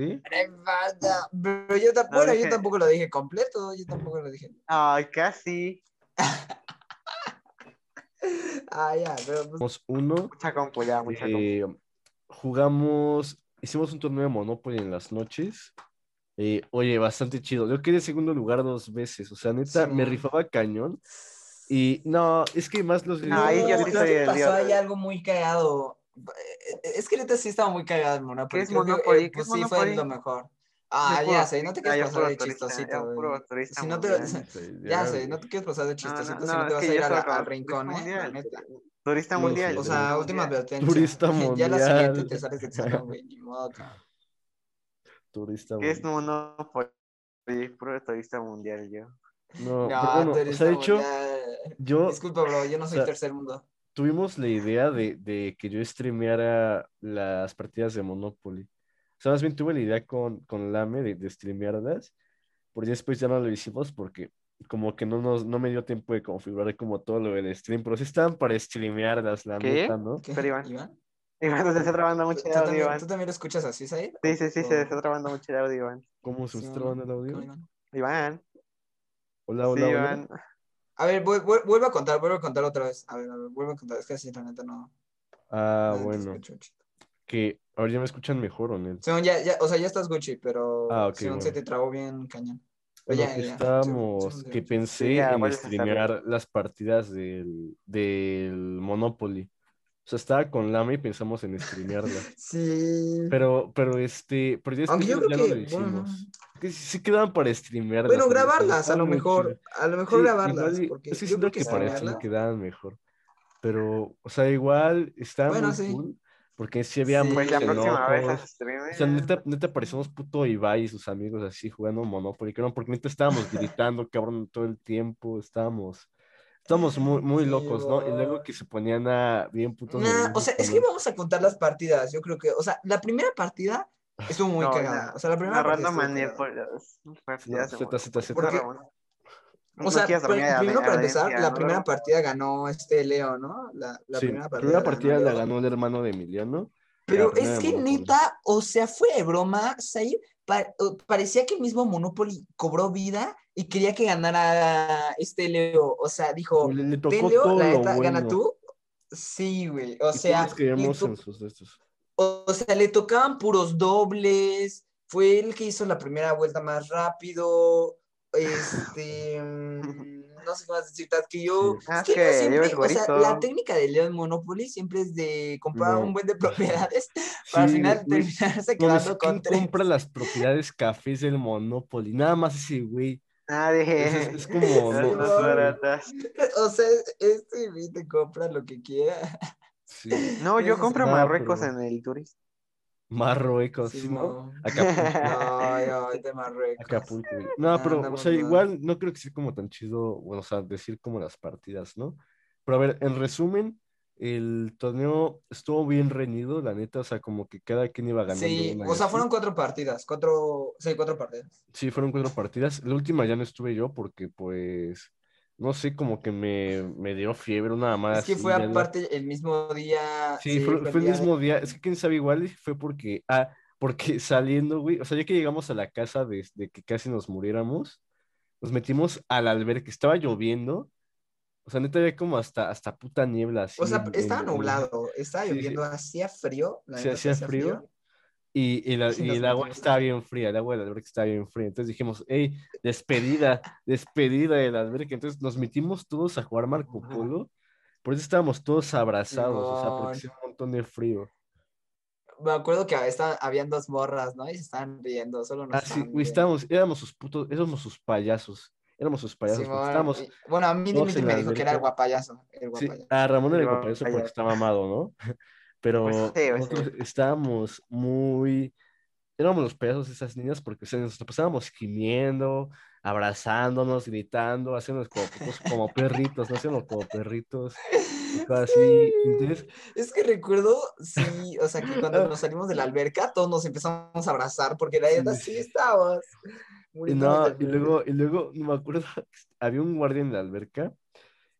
Speaker 2: Pero yo,
Speaker 3: No
Speaker 2: bueno, yo tampoco lo dije completo, yo tampoco lo dije.
Speaker 3: Ay, casi.
Speaker 2: Ah, ya, pero pues,
Speaker 1: uno,
Speaker 3: Mucha compu ya, mucha compu.
Speaker 1: eh, jugamos, hicimos un torneo de Monopoly en las noches. Eh, oye, bastante chido. Yo quedé segundo lugar dos veces, o sea, neta, me rifaba cañón. Y no, es que más los...
Speaker 3: No, ahí yo sí soy
Speaker 2: pasó
Speaker 3: dios.
Speaker 2: ahí algo muy cagado. Eh, Es que neta sí estaba muy cagado el Monopoly.
Speaker 3: ¿Qué es
Speaker 2: que,
Speaker 3: Monopoly?
Speaker 2: eh,
Speaker 3: ¿Qué es
Speaker 2: pues sí fue lo mejor. Ah, ya sé, no te quieres pasar de chistosito, güey. Si no te-
Speaker 3: mundial.
Speaker 2: Ya sé, no te quieres pasar de chistosito
Speaker 3: No,
Speaker 2: si no te vas a ir al
Speaker 3: turista
Speaker 2: rincón, ¿eh?
Speaker 3: Mundial,
Speaker 2: neta.
Speaker 3: Turista mundial.
Speaker 2: O sea, última
Speaker 3: mundial.
Speaker 2: advertencia.
Speaker 1: Turista
Speaker 2: Ya la
Speaker 1: mundial.
Speaker 2: siguiente te sales del salón, güey, ni modo.
Speaker 1: Turista.
Speaker 3: ¿Qué es
Speaker 1: mundial.
Speaker 3: Monopoly? Puro turista mundial yo.
Speaker 1: No,
Speaker 2: No,
Speaker 1: pero bueno, o sea, de hecho,
Speaker 2: mundial.
Speaker 1: yo
Speaker 2: Disculpa, bro, yo no soy
Speaker 1: sea,
Speaker 2: tercer mundo.
Speaker 1: tuvimos la idea de, de que yo streameara las partidas de Monopoly. O sea, más bien tuve la idea con, con Lame de, de streamearlas, pero ya después ya no lo hicimos porque como que no, nos, no me dio tiempo de configurar como todo lo del stream, pero sí estaban para streamearlas, la
Speaker 3: ¿Qué?
Speaker 1: neta, ¿no?
Speaker 2: ¿Qué?
Speaker 3: Pero, Iván.
Speaker 2: ¿Iván?
Speaker 3: Iván, se está trabando
Speaker 2: ¿Tú,
Speaker 3: mucho el audio,
Speaker 2: también,
Speaker 3: Iván.
Speaker 2: tú también lo escuchas así, Said?
Speaker 3: Sí, sí, sí,
Speaker 2: ¿O-
Speaker 3: se está trabando mucho el audio, Iván.
Speaker 1: ¿Cómo se
Speaker 2: sí,
Speaker 1: está
Speaker 2: o
Speaker 1: grabando el audio?
Speaker 2: ¿Cómo, Iván?
Speaker 3: Iván.
Speaker 1: Hola,
Speaker 3: Sí,
Speaker 1: hola.
Speaker 3: Iván.
Speaker 2: A ver, vu- vu- vuelve a contar, vuelve a contar otra vez. A ver, a ver, vuelve a contar. Es que así, la neta, no.
Speaker 1: Ah,
Speaker 2: no
Speaker 1: bueno, que ahora ya me escuchan mejor, ¿o no?
Speaker 2: Ya, ya, o sea, ya estás Gucci, pero
Speaker 1: Ah, ok,
Speaker 2: Simón,
Speaker 1: bueno.
Speaker 2: se te trabó bien cañón.
Speaker 1: Bueno,
Speaker 2: ya,
Speaker 1: que
Speaker 2: ya,
Speaker 1: estábamos, que pensé
Speaker 3: Sí, ya,
Speaker 1: en streamear las partidas del, del Monopoly. O sea, estaba con Lama y pensamos en streamearla.
Speaker 2: Sí.
Speaker 1: Pero, pero este, pero ya,
Speaker 2: Aunque yo creo
Speaker 1: ya no
Speaker 2: que,
Speaker 1: lo
Speaker 2: bueno,
Speaker 1: hicimos. Que sí, sí quedaban para streamearlas.
Speaker 2: Bueno, grabarlas, a lo mejor. A lo mejor
Speaker 1: Sí,
Speaker 2: grabarlas.
Speaker 1: igual
Speaker 2: porque
Speaker 1: es que
Speaker 2: yo
Speaker 1: siento
Speaker 2: creo
Speaker 1: que
Speaker 2: que
Speaker 1: para stream quedaban mejor. Pero, o sea, igual estaba
Speaker 2: Bueno,
Speaker 1: muy
Speaker 2: sí.
Speaker 1: cool. Porque sí había
Speaker 2: Sí.
Speaker 3: Pues la
Speaker 1: muchos
Speaker 3: próxima vez.
Speaker 1: O sea, neta, neta parecíamos puto Ibai y sus amigos así jugando Monopoly, cabrón, porque neta estábamos gritando, cabrón, todo el tiempo, estábamos, estábamos muy, muy locos, ¿no? Y luego que se ponían a bien putos
Speaker 2: Nah, o sea, es que vamos a contar las partidas. Yo creo que, o sea, la primera partida estuvo muy
Speaker 3: No,
Speaker 2: cagada.
Speaker 3: la-
Speaker 2: O sea, la primera
Speaker 3: Ramón.
Speaker 2: O sea, primero para empezar,
Speaker 3: Valencia,
Speaker 2: la
Speaker 3: ¿no?
Speaker 2: primera partida ganó este Leo, ¿no? La, la
Speaker 1: Sí,
Speaker 2: primera partida.
Speaker 1: primera partida
Speaker 2: ganó
Speaker 1: la ganó el hermano de Emiliano.
Speaker 2: Pero es que neta, o sea, fue de broma, Said. pa- parecía que el mismo Monopoly cobró vida y quería que ganara este Leo. O sea, dijo,
Speaker 1: Le, le
Speaker 2: "Ten,
Speaker 1: tocó
Speaker 2: Leo,
Speaker 1: todo
Speaker 2: la neta, gana tú. Sí, güey. O
Speaker 1: Y
Speaker 2: sea,
Speaker 1: creíamos
Speaker 2: le
Speaker 1: en sus de estos.
Speaker 2: O sea, le tocaban puros dobles. Fue el que hizo la primera vuelta más rápido. Este. mm, no sé más decir. tal, Que yo.
Speaker 3: Sí. Ah,
Speaker 2: es que siempre,
Speaker 3: es
Speaker 2: o sea, la técnica de Leo en Monopoly siempre es de comprar
Speaker 1: No.
Speaker 2: un buen de propiedades para al
Speaker 1: Sí,
Speaker 2: final
Speaker 1: güey.
Speaker 2: terminarse
Speaker 1: No,
Speaker 2: quedando
Speaker 1: ¿quién
Speaker 2: con tres.
Speaker 1: compra las propiedades cafés del Monopoly? Nada más ese güey.
Speaker 3: Nadie.
Speaker 1: Es, es- es como, no,
Speaker 2: no. O sea, este güey te compra lo que quiera.
Speaker 1: Sí.
Speaker 3: No, yo compro Marruecos
Speaker 1: pero-
Speaker 3: en el turista.
Speaker 1: Marruecos,
Speaker 2: Sí,
Speaker 1: ¿sí, ¿no?
Speaker 2: no.
Speaker 1: Acapulco.
Speaker 2: Ay, ay, de Marruecos.
Speaker 1: Acapulco. No, pero, o sea, igual no creo que sea como tan chido, bueno, o sea, decir como las partidas, ¿no? Pero a ver, en resumen, el torneo estuvo bien reñido, la neta, o sea, como que cada quien iba ganando.
Speaker 2: Sí, o sea, fueron cuatro partidas, cuatro, sí, cuatro partidas.
Speaker 1: Sí, fueron cuatro partidas. La última ya no estuve yo porque, pues, no sé, como que me, me dio fiebre, una más.
Speaker 2: Es que fue aparte el mismo día.
Speaker 1: Sí, fue, fue el
Speaker 2: día
Speaker 1: mismo
Speaker 2: de-
Speaker 1: día. Es que quién sabe igual fue porque, ah, porque saliendo, güey, o sea, ya que llegamos a la casa de, de que casi nos muriéramos, nos metimos al albergue, estaba lloviendo. O sea, neta había como hasta, hasta puta niebla. Así
Speaker 2: O sea,
Speaker 1: en-
Speaker 2: estaba
Speaker 1: en-
Speaker 2: nublado, estaba
Speaker 1: Sí, sí.
Speaker 2: lloviendo, hacía frío. la
Speaker 1: Sí, hacía frío. Y, y la-
Speaker 2: Y
Speaker 1: el agua estaba bien fría, el agua del albergue estaba bien fría. Entonces dijimos, hey, despedida, despedida del albergue. Entonces nos metimos todos a jugar Marco Polo. Por eso estábamos todos abrazados, o sea, porque hacía un montón de frío.
Speaker 2: Me acuerdo que estaban, habían dos morras, ¿no? Y se estaban riendo, solo nos
Speaker 1: Ah, sí, estábamos, éramos sus putos, éramos sus payasos. Éramos sus payasos,
Speaker 2: Simón,
Speaker 1: estábamos.
Speaker 2: y- bueno, a mí Dimitri me dijo que era el
Speaker 1: alberca.
Speaker 2: guapayazo. El
Speaker 1: Sí,
Speaker 2: guapayazo.
Speaker 1: a Ramón era el
Speaker 3: Pero,
Speaker 1: payaso porque está mamado, ¿no? Pero
Speaker 3: Pues sí,
Speaker 1: nosotros
Speaker 3: sí.
Speaker 1: estábamos muy. Éramos los de esas niñas porque o sea, nos pasábamos gimiendo, abrazándonos, gritando, haciéndonos como, perritos, no haciéndonos como perritos. así. Entonces,
Speaker 2: Es que recuerdo, sí, o sea, que cuando nos salimos de la alberca, todos nos empezamos a abrazar, porque la neta
Speaker 1: Sí,
Speaker 2: estábamos.
Speaker 1: No, y luego, y luego, no me acuerdo, había un guardia en la alberca.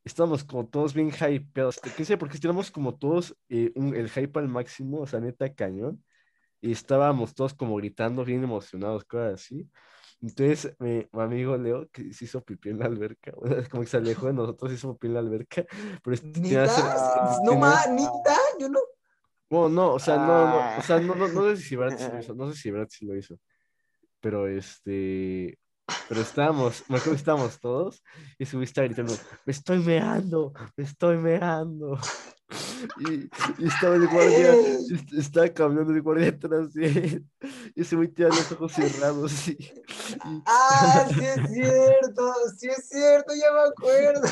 Speaker 1: Estábamos como todos bien hypeados. ¿Qué sé? Porque estábamos como todos eh, un- el hype al máximo, o sea, neta cañón. Y estábamos todos como gritando, bien emocionados, cosas así. Entonces, mi, mi amigo Leo, que se hizo pipí en la alberca, como que se alejó de nosotros, se hizo pipí en la alberca. Pero este
Speaker 2: ¿Nita?
Speaker 1: cer-
Speaker 2: No
Speaker 1: tenía-
Speaker 2: más, Nita, yo no.
Speaker 1: Bueno, no, o sea, no, no,
Speaker 3: Ah.
Speaker 1: o sea, no, no, no sé si Brad hizo, no sé si Brad sí lo hizo, pero este, pero estábamos, me acuerdo que estábamos todos y estaba gritando, me estoy meando, me estoy meando, y, y estaba el guardia, est- estaba caminando el guardia atrás de él, y ese güey tenía los ojos cerrados, y, y-
Speaker 2: Ah, sí es cierto, sí es cierto, ya me acuerdo.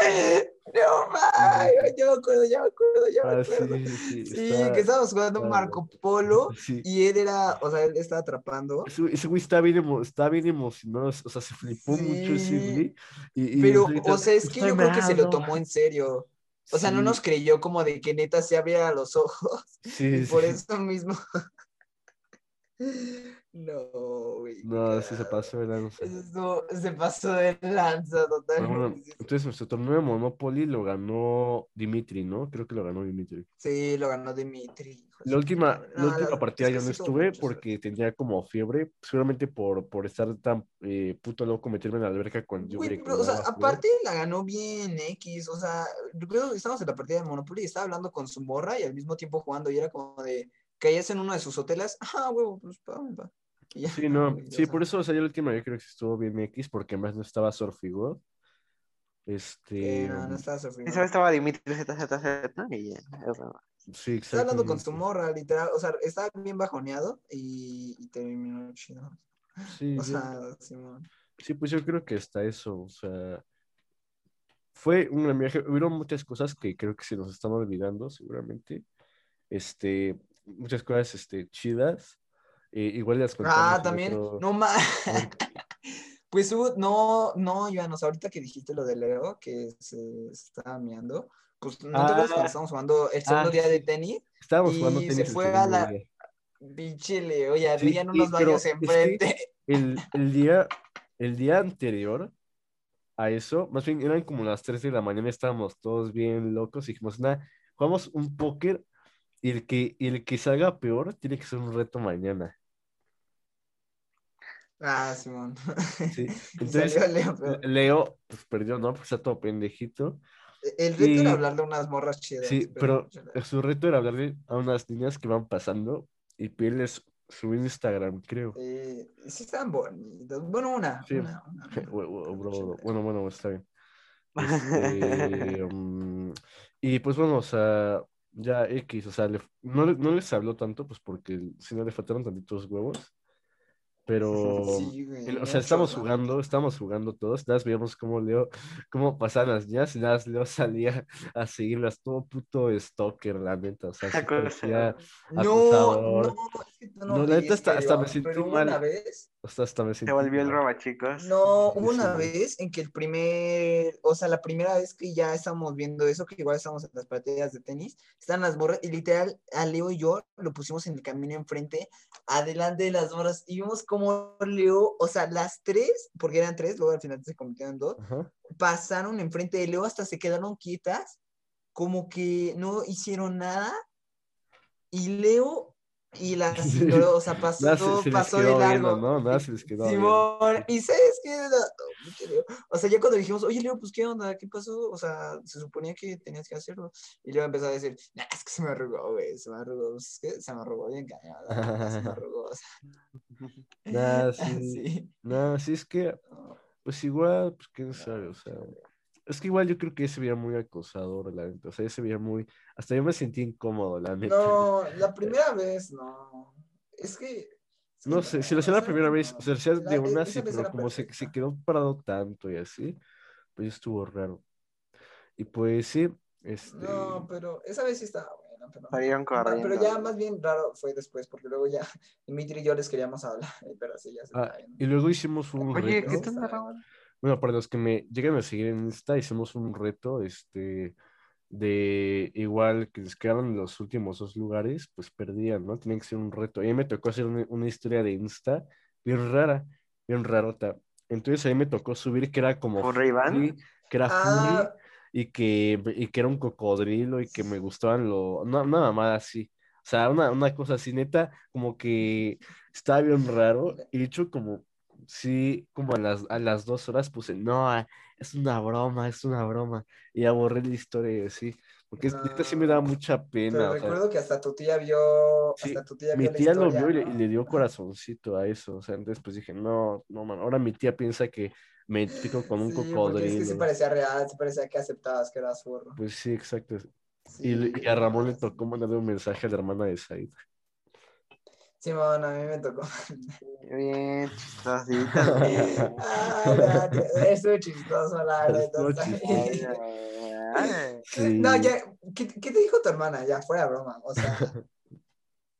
Speaker 2: No mames, ya me acuerdo, ya me acuerdo, ya me
Speaker 1: ah,
Speaker 2: acuerdo.
Speaker 1: sí, sí,
Speaker 2: Sí,
Speaker 1: estaba-
Speaker 2: que estábamos jugando
Speaker 1: estaba-
Speaker 2: Marco Polo
Speaker 1: sí.
Speaker 2: y él era, o sea, él estaba atrapando.
Speaker 1: Ese, güey- ese güey estaba bien, emo- estaba bien emocionado, o sea, se flipó mucho ese güey. Y, y
Speaker 2: Pero,
Speaker 1: ahorita,
Speaker 2: o sea, es
Speaker 1: "Me
Speaker 2: que yo creo que se lo
Speaker 1: meando".
Speaker 2: tomó en serio. O sea, no nos creyó como de que neta se abriera los ojos.
Speaker 1: Sí,
Speaker 2: Y por eso mismo. No, güey.
Speaker 1: No, sí se pasó de lanza.
Speaker 2: Eso estuvo- se pasó de lanza
Speaker 1: bueno,
Speaker 2: totalmente.
Speaker 1: entonces nuestro torneo de Monopoly lo ganó Dimitri, ¿no? Creo que lo ganó Dimitri.
Speaker 2: Sí, lo ganó Dimitri.
Speaker 1: La última, la última
Speaker 2: la-
Speaker 1: partida
Speaker 2: es que
Speaker 1: yo no estuve
Speaker 2: suerte.
Speaker 1: porque tenía como fiebre, seguramente por, por estar tan eh, puto loco meterme en la alberca con lluvia.
Speaker 2: Güey,
Speaker 1: y
Speaker 2: pero, o sea, aparte la ganó bien X, o sea, yo creo que estábamos en la partida de Monopoly y estaba hablando con su morra y al mismo tiempo jugando y era como de, caías en uno de sus hoteles, ah, huevo, pues pa, pa. Ya,
Speaker 1: Sí, no, sí, por eso, o sea, yo la última yo creo que estuvo bien X porque además no estaba Surfigod. Este,
Speaker 2: eh, no, no estaba
Speaker 3: solo estaba Dimitri ZZZ y ya.
Speaker 1: sí,
Speaker 2: Estaba hablando con su morra, literal, o sea, estaba bien bajoneado y, y terminó chido.
Speaker 1: Sí,
Speaker 2: O sea, Simón.
Speaker 1: Sí, pues yo creo que está eso, o sea, fue un gran viaje, hubieron muchas cosas que creo que se nos están olvidando seguramente, este, muchas cosas, este, chidas, eh, igual las
Speaker 2: Ah, también,
Speaker 1: otro-
Speaker 2: no más. Pues hubo, no, no, Iván, o sea, ahorita que dijiste lo de Leo, que se estaba meando, pues no te acuerdas cuando
Speaker 1: Ah.
Speaker 2: estábamos jugando el segundo
Speaker 1: Ah,
Speaker 2: día de tenis,
Speaker 1: estábamos jugando
Speaker 2: y
Speaker 1: tenis
Speaker 2: se fue a la- pinche Leo, y había en
Speaker 1: Sí,
Speaker 2: unos
Speaker 1: pero
Speaker 2: baños
Speaker 1: es que-
Speaker 2: enfrente.
Speaker 1: El, el día, el día anterior a eso, más bien eran como las 3 de la mañana, estábamos todos bien locos y dijimos, nada, jugamos un póker y el que, y el que salga peor tiene que ser un reto mañana.
Speaker 2: Ah, Simón.
Speaker 1: Sí. Entonces,
Speaker 2: Leo, pero-
Speaker 1: Leo, pues perdió, ¿no? Pues está todo pendejito.
Speaker 2: El reto
Speaker 1: y-
Speaker 2: era hablarle a unas morras chidas.
Speaker 1: Sí, pero su reto era hablarle a unas niñas que van pasando y pedirles su Instagram, creo.
Speaker 2: Eh, sí están bonitos. Bueno, una.
Speaker 1: Sí.
Speaker 2: una, una.
Speaker 1: Bueno, bueno, está bien. Este, mm, y pues bueno, o sea, ya X, o sea, le- no, no les habló tanto, pues porque si no le faltaron tantitos huevos. Pero,
Speaker 2: Sí, güey,
Speaker 1: el- o sea, estamos jugando, estamos jugando todos, nada más veíamos cómo Leo, cómo pasaban las niñas y nada más Leo salía a seguirlas, todo puto stalker, la neta, o sea, parecía,
Speaker 2: No, no, no,
Speaker 1: No, la neta, hasta- hasta me sentí mal.
Speaker 2: una vez,
Speaker 1: Hasta, hasta me
Speaker 3: Se volvió el
Speaker 1: mal.
Speaker 3: roba, chicos.
Speaker 2: No, hubo una vez en que el primer, o sea, la primera vez que ya estábamos viendo eso, que igual estábamos en las partidas de tenis, están las morras, y literal, a Leo y yo lo pusimos en el camino enfrente, adelante de las morras, y vimos como Leo, o sea, las tres, porque eran tres, luego al final se convirtieron en dos,
Speaker 1: Ajá.
Speaker 2: pasaron enfrente de Leo hasta se quedaron quietas, como que no hicieron nada, y Leo y las ignoró, o sea, pasó,
Speaker 1: Nada se, se les
Speaker 2: pasó de largo.
Speaker 1: viendo, ¿no? Nada se les quedó.
Speaker 2: Simón, y sabes No, Leo. o sea, ya cuando dijimos, oye Leo, pues qué onda, qué pasó, o sea, se suponía que tenías que hacerlo, y Leo empezó a decir, nah, es que se me arrugó, güey, se me arrugó, es que se me arrugó bien neta, se me arrugó, o sea,
Speaker 1: Nada, sí.
Speaker 2: sí.
Speaker 1: Nada, sí es que, pues igual, pues quién sabe, o sea. Es que igual yo creo que ese se veía muy acosador, la neta. O sea, ese se veía muy. Hasta yo me sentí incómodo, la neta.
Speaker 2: No, la primera vez no, es que... es que
Speaker 1: No sé, si lo hacía la primera
Speaker 2: no,
Speaker 1: vez, o sea, hacía de una
Speaker 2: esa
Speaker 1: sí, pero como se, se quedó parado tanto y así, pues estuvo raro. Y pues sí, este.
Speaker 2: No, pero esa vez sí estaba buena, pero...
Speaker 3: Corriendo.
Speaker 2: Pero ya más bien raro fue después, porque luego ya Dimitri y yo les queríamos hablar, pero sí, ya se
Speaker 1: Ah, y luego hicimos un
Speaker 3: Oye,
Speaker 1: reto.
Speaker 3: ¿qué
Speaker 2: está
Speaker 3: Raúl?
Speaker 1: Bueno, para los que me llegan a seguir en Insta, hicimos un reto, este, de igual que les quedaron en los últimos dos lugares, pues perdían, ¿no? Tenía que ser un reto. Y a mí me tocó hacer una, una historia de Insta bien rara, bien rarota. Entonces a mí me tocó subir que era como
Speaker 3: ¿Furry Iván?
Speaker 1: furry, que era
Speaker 2: Ah.
Speaker 1: y que, y que era un cocodrilo y que me gustaban lo, no, una mamada así. O sea, una, una cosa así, neta, como que estaba bien raro. Y de hecho, como, sí, como a las, a las dos horas puse, no, ah, es una broma, es una broma. Y ya borré la historia y así. Porque neta sí me da
Speaker 2: No,
Speaker 1: mucha pena.
Speaker 2: Pero
Speaker 1: sea,
Speaker 2: recuerdo que hasta tu tía vio,
Speaker 1: Sí,
Speaker 2: hasta tu tía
Speaker 1: mi
Speaker 2: vio la
Speaker 1: tía lo
Speaker 2: historia,
Speaker 1: vio y le,
Speaker 2: ¿no?
Speaker 1: y le dio corazoncito a eso. O sea, entonces pues dije, no, no, man, ahora mi tía piensa que me identifico con un
Speaker 2: Sí, porque es que sí
Speaker 1: cocodrilo.
Speaker 2: parecía real, sí parecía que aceptabas que eras furro.
Speaker 1: Pues sí, exacto.
Speaker 2: Sí,
Speaker 1: Y, y a Ramón le tocó mandarle un mensaje a la hermana de Said.
Speaker 2: Simón, a mí me tocó.
Speaker 3: Bien, chistosito.
Speaker 2: Estuvo chistoso, la.
Speaker 1: Estuvo
Speaker 2: está
Speaker 1: chistoso.
Speaker 2: bien.
Speaker 3: Ay,
Speaker 1: Sí.
Speaker 2: No, ya, ¿qué, qué te dijo tu hermana? Ya, fuera de broma. O sea,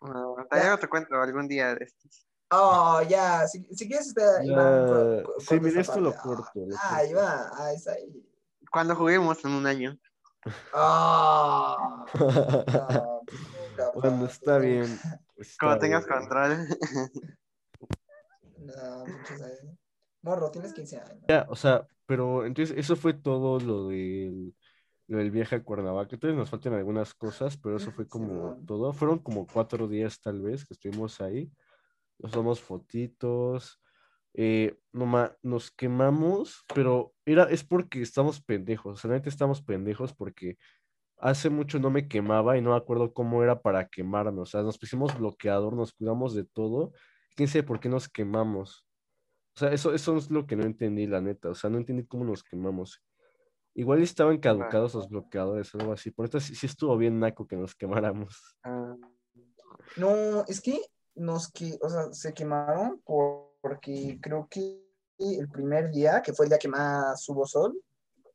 Speaker 3: no, ya te cuento algún día de estos.
Speaker 2: oh, ya, si, si quieres, está,
Speaker 1: Ya,
Speaker 2: Iván, cu- cu-
Speaker 1: sí, mira, esto lo corto, lo
Speaker 2: Ah. Iván, ah, está ahí.
Speaker 3: Cuando juguemos en un año.
Speaker 2: Ah, no, nunca,
Speaker 1: Bueno, está bien.
Speaker 3: Cuando tengas control.
Speaker 2: No, pinches ahí. Morro, tienes 15 años.
Speaker 1: Ya, o sea, pero entonces eso fue todo lo del, lo del viaje a Cuernavaca. Entonces nos faltan algunas cosas, pero eso fue como
Speaker 2: Simón.
Speaker 1: todo. Fueron como cuatro días tal vez que estuvimos ahí. Nos tomamos fotitos. Eh, nomás nos quemamos, pero era, es porque estamos pendejos. O sea, neta estamos pendejos porque hace mucho no me quemaba y no me acuerdo cómo era para quemarnos. O sea, nos pusimos bloqueador, nos cuidamos de todo. Quién sabe por qué nos quemamos. O sea, eso, eso es lo que no entendí, la neta. O sea, no entendí cómo nos quemamos. Igual estaban caducados los bloqueadores, algo así. Por eso sí, sí estuvo bien naco que nos quemáramos.
Speaker 3: Ah,
Speaker 2: No, es que nos que, o sea, se quemaron por- porque creo que el primer día, que fue el día que más hubo sol,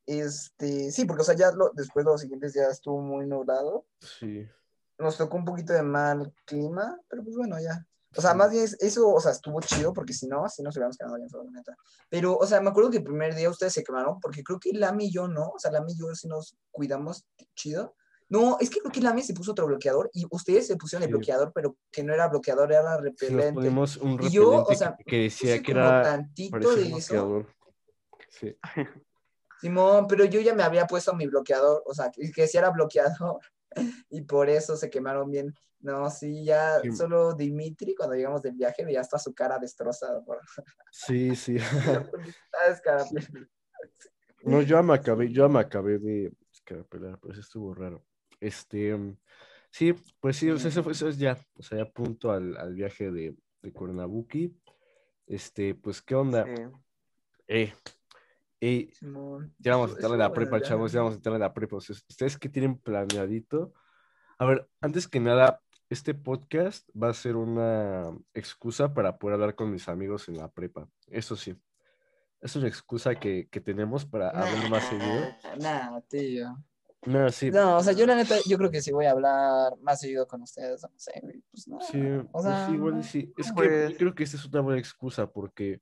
Speaker 2: este, sí, porque, o sea, ya lo- después los siguientes días estuvo muy nublado,
Speaker 1: Sí.
Speaker 2: nos tocó un poquito de mal clima, pero pues bueno, ya. O sea,
Speaker 1: Sí.
Speaker 2: más bien es- eso, o sea, estuvo chido porque si no, si nos hubiéramos quedado bien solo, neta. Pero, o sea, me acuerdo que el primer día ustedes se quemaron porque creo que Lami y yo no, o sea, Lami y yo sí nos cuidamos chido. No, es que creo que Lami se puso otro bloqueador y ustedes se pusieron el
Speaker 1: Sí.
Speaker 2: bloqueador, pero que no era bloqueador, era
Speaker 1: nos
Speaker 2: repelente.
Speaker 1: ponemos un
Speaker 2: Y
Speaker 1: repelente
Speaker 2: yo, o sea,
Speaker 1: que, decía que era
Speaker 2: tantito de eso.
Speaker 1: bloqueador. Sí.
Speaker 2: Simón, pero yo ya me había puesto mi bloqueador, o sea, que, que sí era bloqueador, y por eso se quemaron bien. No, sí, ya
Speaker 1: Sí.
Speaker 2: solo Dimitri, cuando llegamos del viaje, veía hasta su cara destrozada. Por...
Speaker 1: Sí, sí. No, yo me acabé, yo me acabé de escarapelar, pues estuvo raro. Este, sí, pues sí, o sea, eso, fue- eso es ya, o sea, ya punto al, al viaje de, de. Este, pues, ¿qué onda?
Speaker 3: sí.
Speaker 1: Eh, eh,
Speaker 2: Simón.
Speaker 1: ya vamos a entrar en la prepa, chavos, ya vamos a entrar en la prepa. O sea, ¿Ustedes qué tienen planeadito? A ver, antes que nada, este podcast va a ser una excusa para poder hablar con mis amigos en la prepa. Eso sí, es una excusa que, que tenemos para hablar más seguido.
Speaker 2: Nah, nah, tío.
Speaker 1: No, sí.
Speaker 2: No, o sea, yo la neta, yo creo que sí voy a hablar más seguido con ustedes, no sé, pues no.
Speaker 1: Sí,
Speaker 2: o
Speaker 1: pues
Speaker 2: sea,
Speaker 1: sí, igual y sí. Es que
Speaker 3: Pues-
Speaker 1: yo creo que esta es una buena excusa porque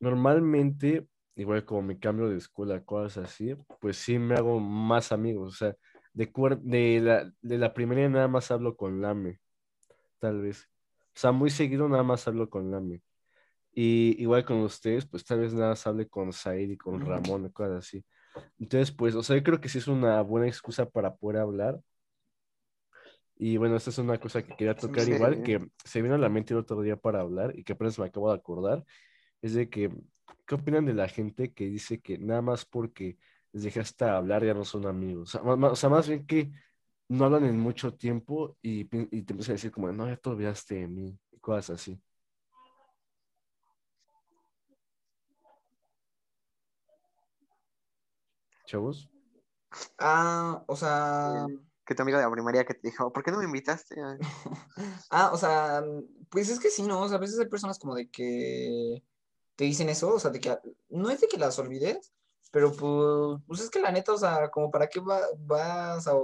Speaker 1: normalmente, igual como me cambio de escuela, cosas así, pues sí me hago más amigos. O sea, de, cuer- de, la, de la primaria nada más hablo con Lame, tal vez. O sea, muy seguido nada más hablo con Lame. Y igual con ustedes, pues tal vez nada más hable con Said y con. Ramón, cosas así. Entonces, pues, o sea, yo creo que sí es una buena excusa para poder hablar. Y bueno, esta es una cosa que quería tocar
Speaker 3: Sí.
Speaker 1: igual, que se vino a la mente el otro día para hablar y que apenas me acabo de acordar, es de que, ¿qué opinan de la gente que dice que nada más porque les dejaste hablar ya no son amigos? O sea, o más bien que no hablan en mucho tiempo y, y te empiezan a decir como, no, ya te olvidaste de mí, y cosas así. Chavos.
Speaker 2: Ah, o sea,
Speaker 3: Que tu amigo de la primaria que te dijo, ¿por qué no me invitaste?
Speaker 2: ah, o sea, pues es que sí, ¿no? O sea, a veces hay personas como de que te dicen eso, o sea, de que no es de que las olvides, pero pues, pues es que la neta, o sea, como para qué va- vas a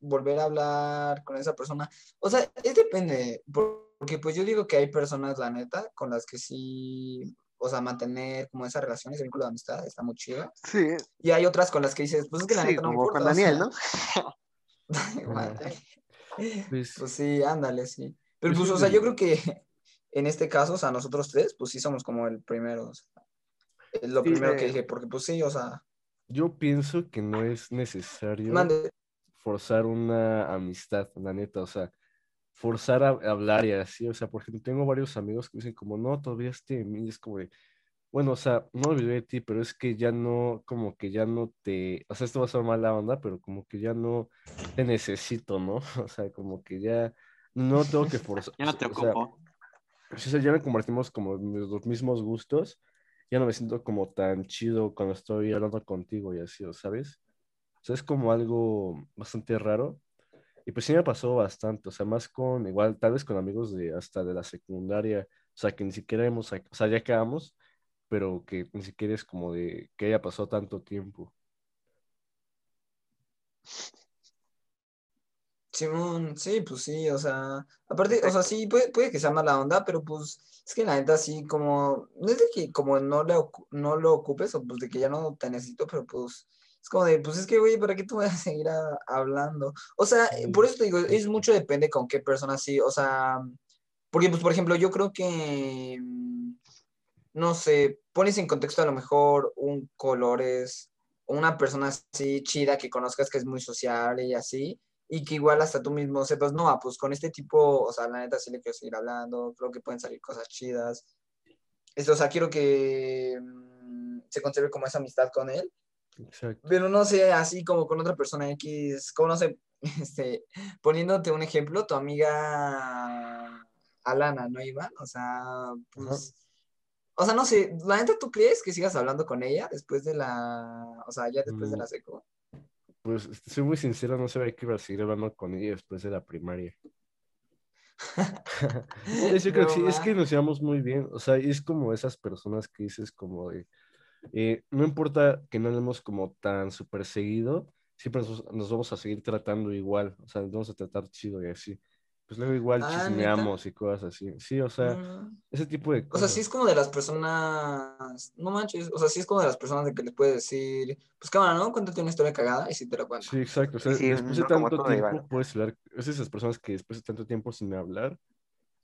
Speaker 2: volver a hablar con esa persona. O sea, es depende, por- porque pues yo digo que hay personas, la neta, con las que sí, o sea, mantener como esa relación, ese vínculo de amistad está muy chido.
Speaker 3: Sí,
Speaker 2: Y hay otras con las que dices, pues es que la
Speaker 3: sí,
Speaker 2: neta no me
Speaker 3: como
Speaker 2: importa.
Speaker 3: con Daniel, ¿no?
Speaker 2: Madre.
Speaker 1: Pues,
Speaker 2: Pues sí, ándale, sí. Pero
Speaker 1: Pues
Speaker 2: pues, o sea, yo creo que en este caso, o sea, nosotros tres, pues sí somos como el primero, o sea, es lo
Speaker 1: Sí,
Speaker 2: primero
Speaker 3: eh.
Speaker 2: que dije, porque pues sí, o sea,
Speaker 1: yo pienso que no es necesario.
Speaker 2: mande,
Speaker 1: forzar una amistad, la neta, o sea, forzar a a hablar y así, o sea, por ejemplo, tengo varios amigos que dicen como, no, todavía este de mí, y es como de, bueno, o sea, no olvidé de ti, pero es que ya no, como que ya no te, o sea, esto va a ser mala onda, pero como que ya no te necesito, ¿no? O sea, como que ya no tengo que forzar,
Speaker 3: Ya no te
Speaker 1: o sea,
Speaker 3: ocupo.
Speaker 1: Si ya me compartimos como los mismos gustos, ya no me siento como tan chido cuando estoy hablando contigo y así, ¿sabes? O sea, es como algo bastante raro. Y pues sí me pasó bastante, o sea, más con, igual, tal vez con amigos de hasta de la secundaria, o sea, que ni siquiera hemos, o sea, ya acabamos, pero que ni siquiera es como de que haya pasado tanto tiempo.
Speaker 2: Simón, sí, pues sí, o sea, aparte, o sea, sí, puede, puede que sea mala onda, pero pues es que la neta sí, como, no es de que como no, le no lo ocupes, o pues de que ya no te necesito, pero pues es como de, pues es que, güey, ¿para qué tú vas a seguir a- hablando? O sea,
Speaker 1: Sí.
Speaker 2: por eso te digo, es mucho depende con qué persona sí, o sea, porque pues, por ejemplo, yo creo que, mm, no sé, pones en contexto a lo mejor un colores, una persona así chida que conozcas que es muy sociable y así, y que igual hasta tú mismo sepas, no, ah, pues con este tipo, o sea, la neta sí le quiero seguir hablando, creo que pueden salir cosas chidas. Esto, o sea, quiero que mm, se conserve como esa amistad con él,
Speaker 1: Exacto.
Speaker 2: pero no sé, así como con otra persona X, como no sé, este, poniéndote un ejemplo, tu amiga Alana, ¿no, Iván? O sea, pues, o sea, no sé, la neta, ¿tú crees que sigas hablando con ella después de la, o sea, ya después de
Speaker 1: Mm.
Speaker 2: la seco?
Speaker 1: Pues soy muy sincero, no sabía que iba a seguir hablando con ella después de la primaria. Sí, yo creo que sí, es que nos llevamos muy bien, o sea, es como esas personas que dices como de, eh, no importa que no hablemos como tan súper seguido, siempre nos, nos vamos a seguir tratando igual, o sea, nos vamos a tratar chido y así. Pues luego igual
Speaker 2: Ah, ¿neta?
Speaker 1: chismeamos y cosas así. Sí, o sea,
Speaker 2: Mm.
Speaker 1: ese tipo de
Speaker 2: O sea,
Speaker 1: cosas.
Speaker 2: sí es como de las personas, no manches, o sea, sí es como de las personas de que les puedes decir, pues cámara, ¿no? Cuéntate una historia cagada y sí te la cuento.
Speaker 1: Sí, exacto. O sea,
Speaker 3: sí,
Speaker 1: después de
Speaker 3: no como
Speaker 1: tanto tiempo
Speaker 3: igual.
Speaker 1: puedes hablar, es esas personas que después de tanto tiempo sin hablar,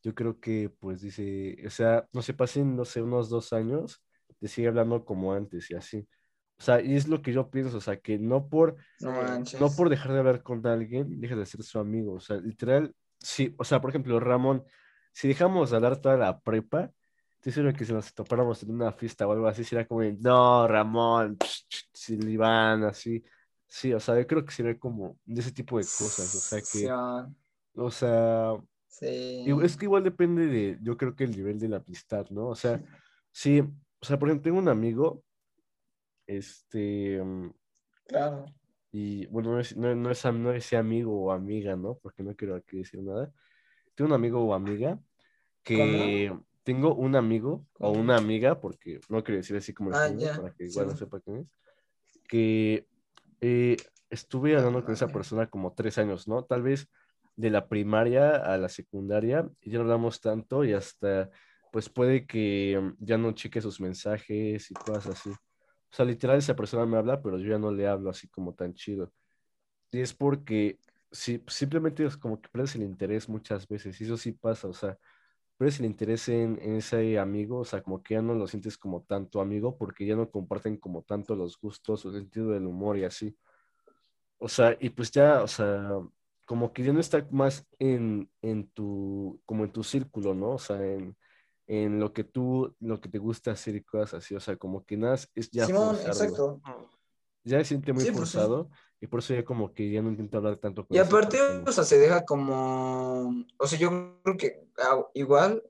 Speaker 1: yo creo que pues dice, o sea, no se pasen, no sé, unos dos años, te sigue hablando como antes y así. O sea, y es lo que yo pienso, o sea, que no por,
Speaker 2: No manches.
Speaker 1: no por dejar de hablar con alguien, deja de ser su amigo. O sea, literal, sí, o sea, por ejemplo, Ramón, si dejamos de hablar toda la prepa, estoy seguro que si nos topáramos en una fiesta o algo así, sería como, no, Ramón, Silván, así. Sí, o sea, yo creo que sería como de ese tipo de cosas. O sea, que, o sea,
Speaker 2: sí.
Speaker 1: es que igual depende de, yo creo que el nivel de la amistad, ¿no? O sea, sí, o sea, por ejemplo, tengo un amigo, este, mm,
Speaker 2: Claro.
Speaker 1: Y bueno, no es, no, no es, no es amigo o amiga, ¿no? Porque no quiero aquí decir nada. Tengo un amigo o amiga que tengo un amigo o
Speaker 2: ¿Cómo?
Speaker 1: una amiga, porque no quiero decir así como el
Speaker 2: Ah,
Speaker 1: para que
Speaker 2: sí,
Speaker 1: igual no sepa quién es, que eh, estuve hablando con esa persona como tres años, ¿no? Tal vez de la primaria a la secundaria, y ya no hablamos tanto y hasta, pues puede que ya no cheque sus mensajes y cosas así. O sea, literal esa persona me habla, pero yo ya no le hablo así como tan chido. Y es porque sí, simplemente es como que pierdes el interés muchas veces, y eso sí pasa, o sea, pierdes el interés en, en ese amigo, o sea, como que ya no lo sientes como tanto amigo, porque ya no comparten como tanto los gustos, o sentido del humor y así. O sea, y pues ya, o sea, como que ya no está más en, en tu, como en tu círculo, ¿no? O sea, en, en lo que tú, lo que te gusta hacer y cosas así, o sea, como que nada es ya
Speaker 2: Simón, exacto.
Speaker 1: Ya se siente muy
Speaker 2: Sí, sí.
Speaker 1: forzado y por eso ya como que ya no intento hablar tanto con
Speaker 2: Y aparte,
Speaker 1: persona.
Speaker 2: o sea, se deja como, o sea, yo creo que ah, igual,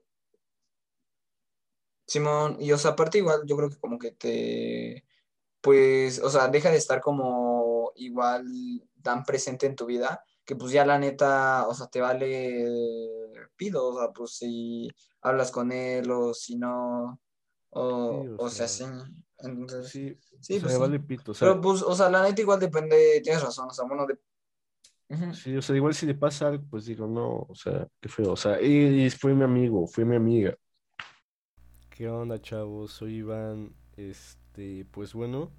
Speaker 2: Simón, y o sea, aparte igual, yo creo que como que te, pues, o sea, deja de estar como igual tan presente en tu vida, que pues ya la neta, o sea, te vale pido, o sea, pues si hablas con él o si no, o,
Speaker 1: Sí, o
Speaker 2: o sea,
Speaker 1: sea,
Speaker 2: sí, entonces,
Speaker 1: Sí,
Speaker 2: sí,
Speaker 1: sea,
Speaker 2: pues
Speaker 1: vale pito, o sea,
Speaker 2: Pero pues, o sea, la neta igual depende, tienes razón, o sea, bueno, de...
Speaker 1: Sí, o sea, igual si le pasa algo, pues digo, no, o sea, qué feo, o sea, y, y fue mi amigo, fue mi amiga. ¿Qué onda, chavos? Soy Iván, este, pues bueno,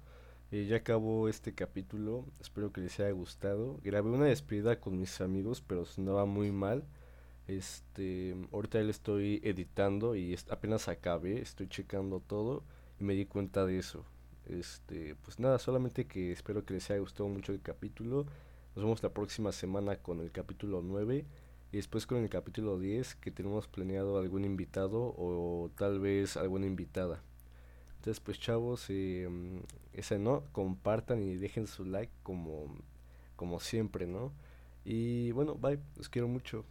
Speaker 1: eh, ya acabó este capítulo, espero que les haya gustado. Grabé una despedida con mis amigos, pero sonaba muy mal. Este, ahorita lo estoy editando y apenas acabé, estoy checando todo y me di cuenta de eso. Este, pues nada, solamente que espero que les haya gustado mucho el capítulo. Nos vemos la próxima semana con el capítulo 9 y después con el capítulo 10 que tenemos planeado algún invitado o tal vez alguna invitada. Entonces, pues chavos, eh, mm, ese no, compartan y dejen su like como, como siempre, ¿no? Y bueno, bye, los quiero mucho.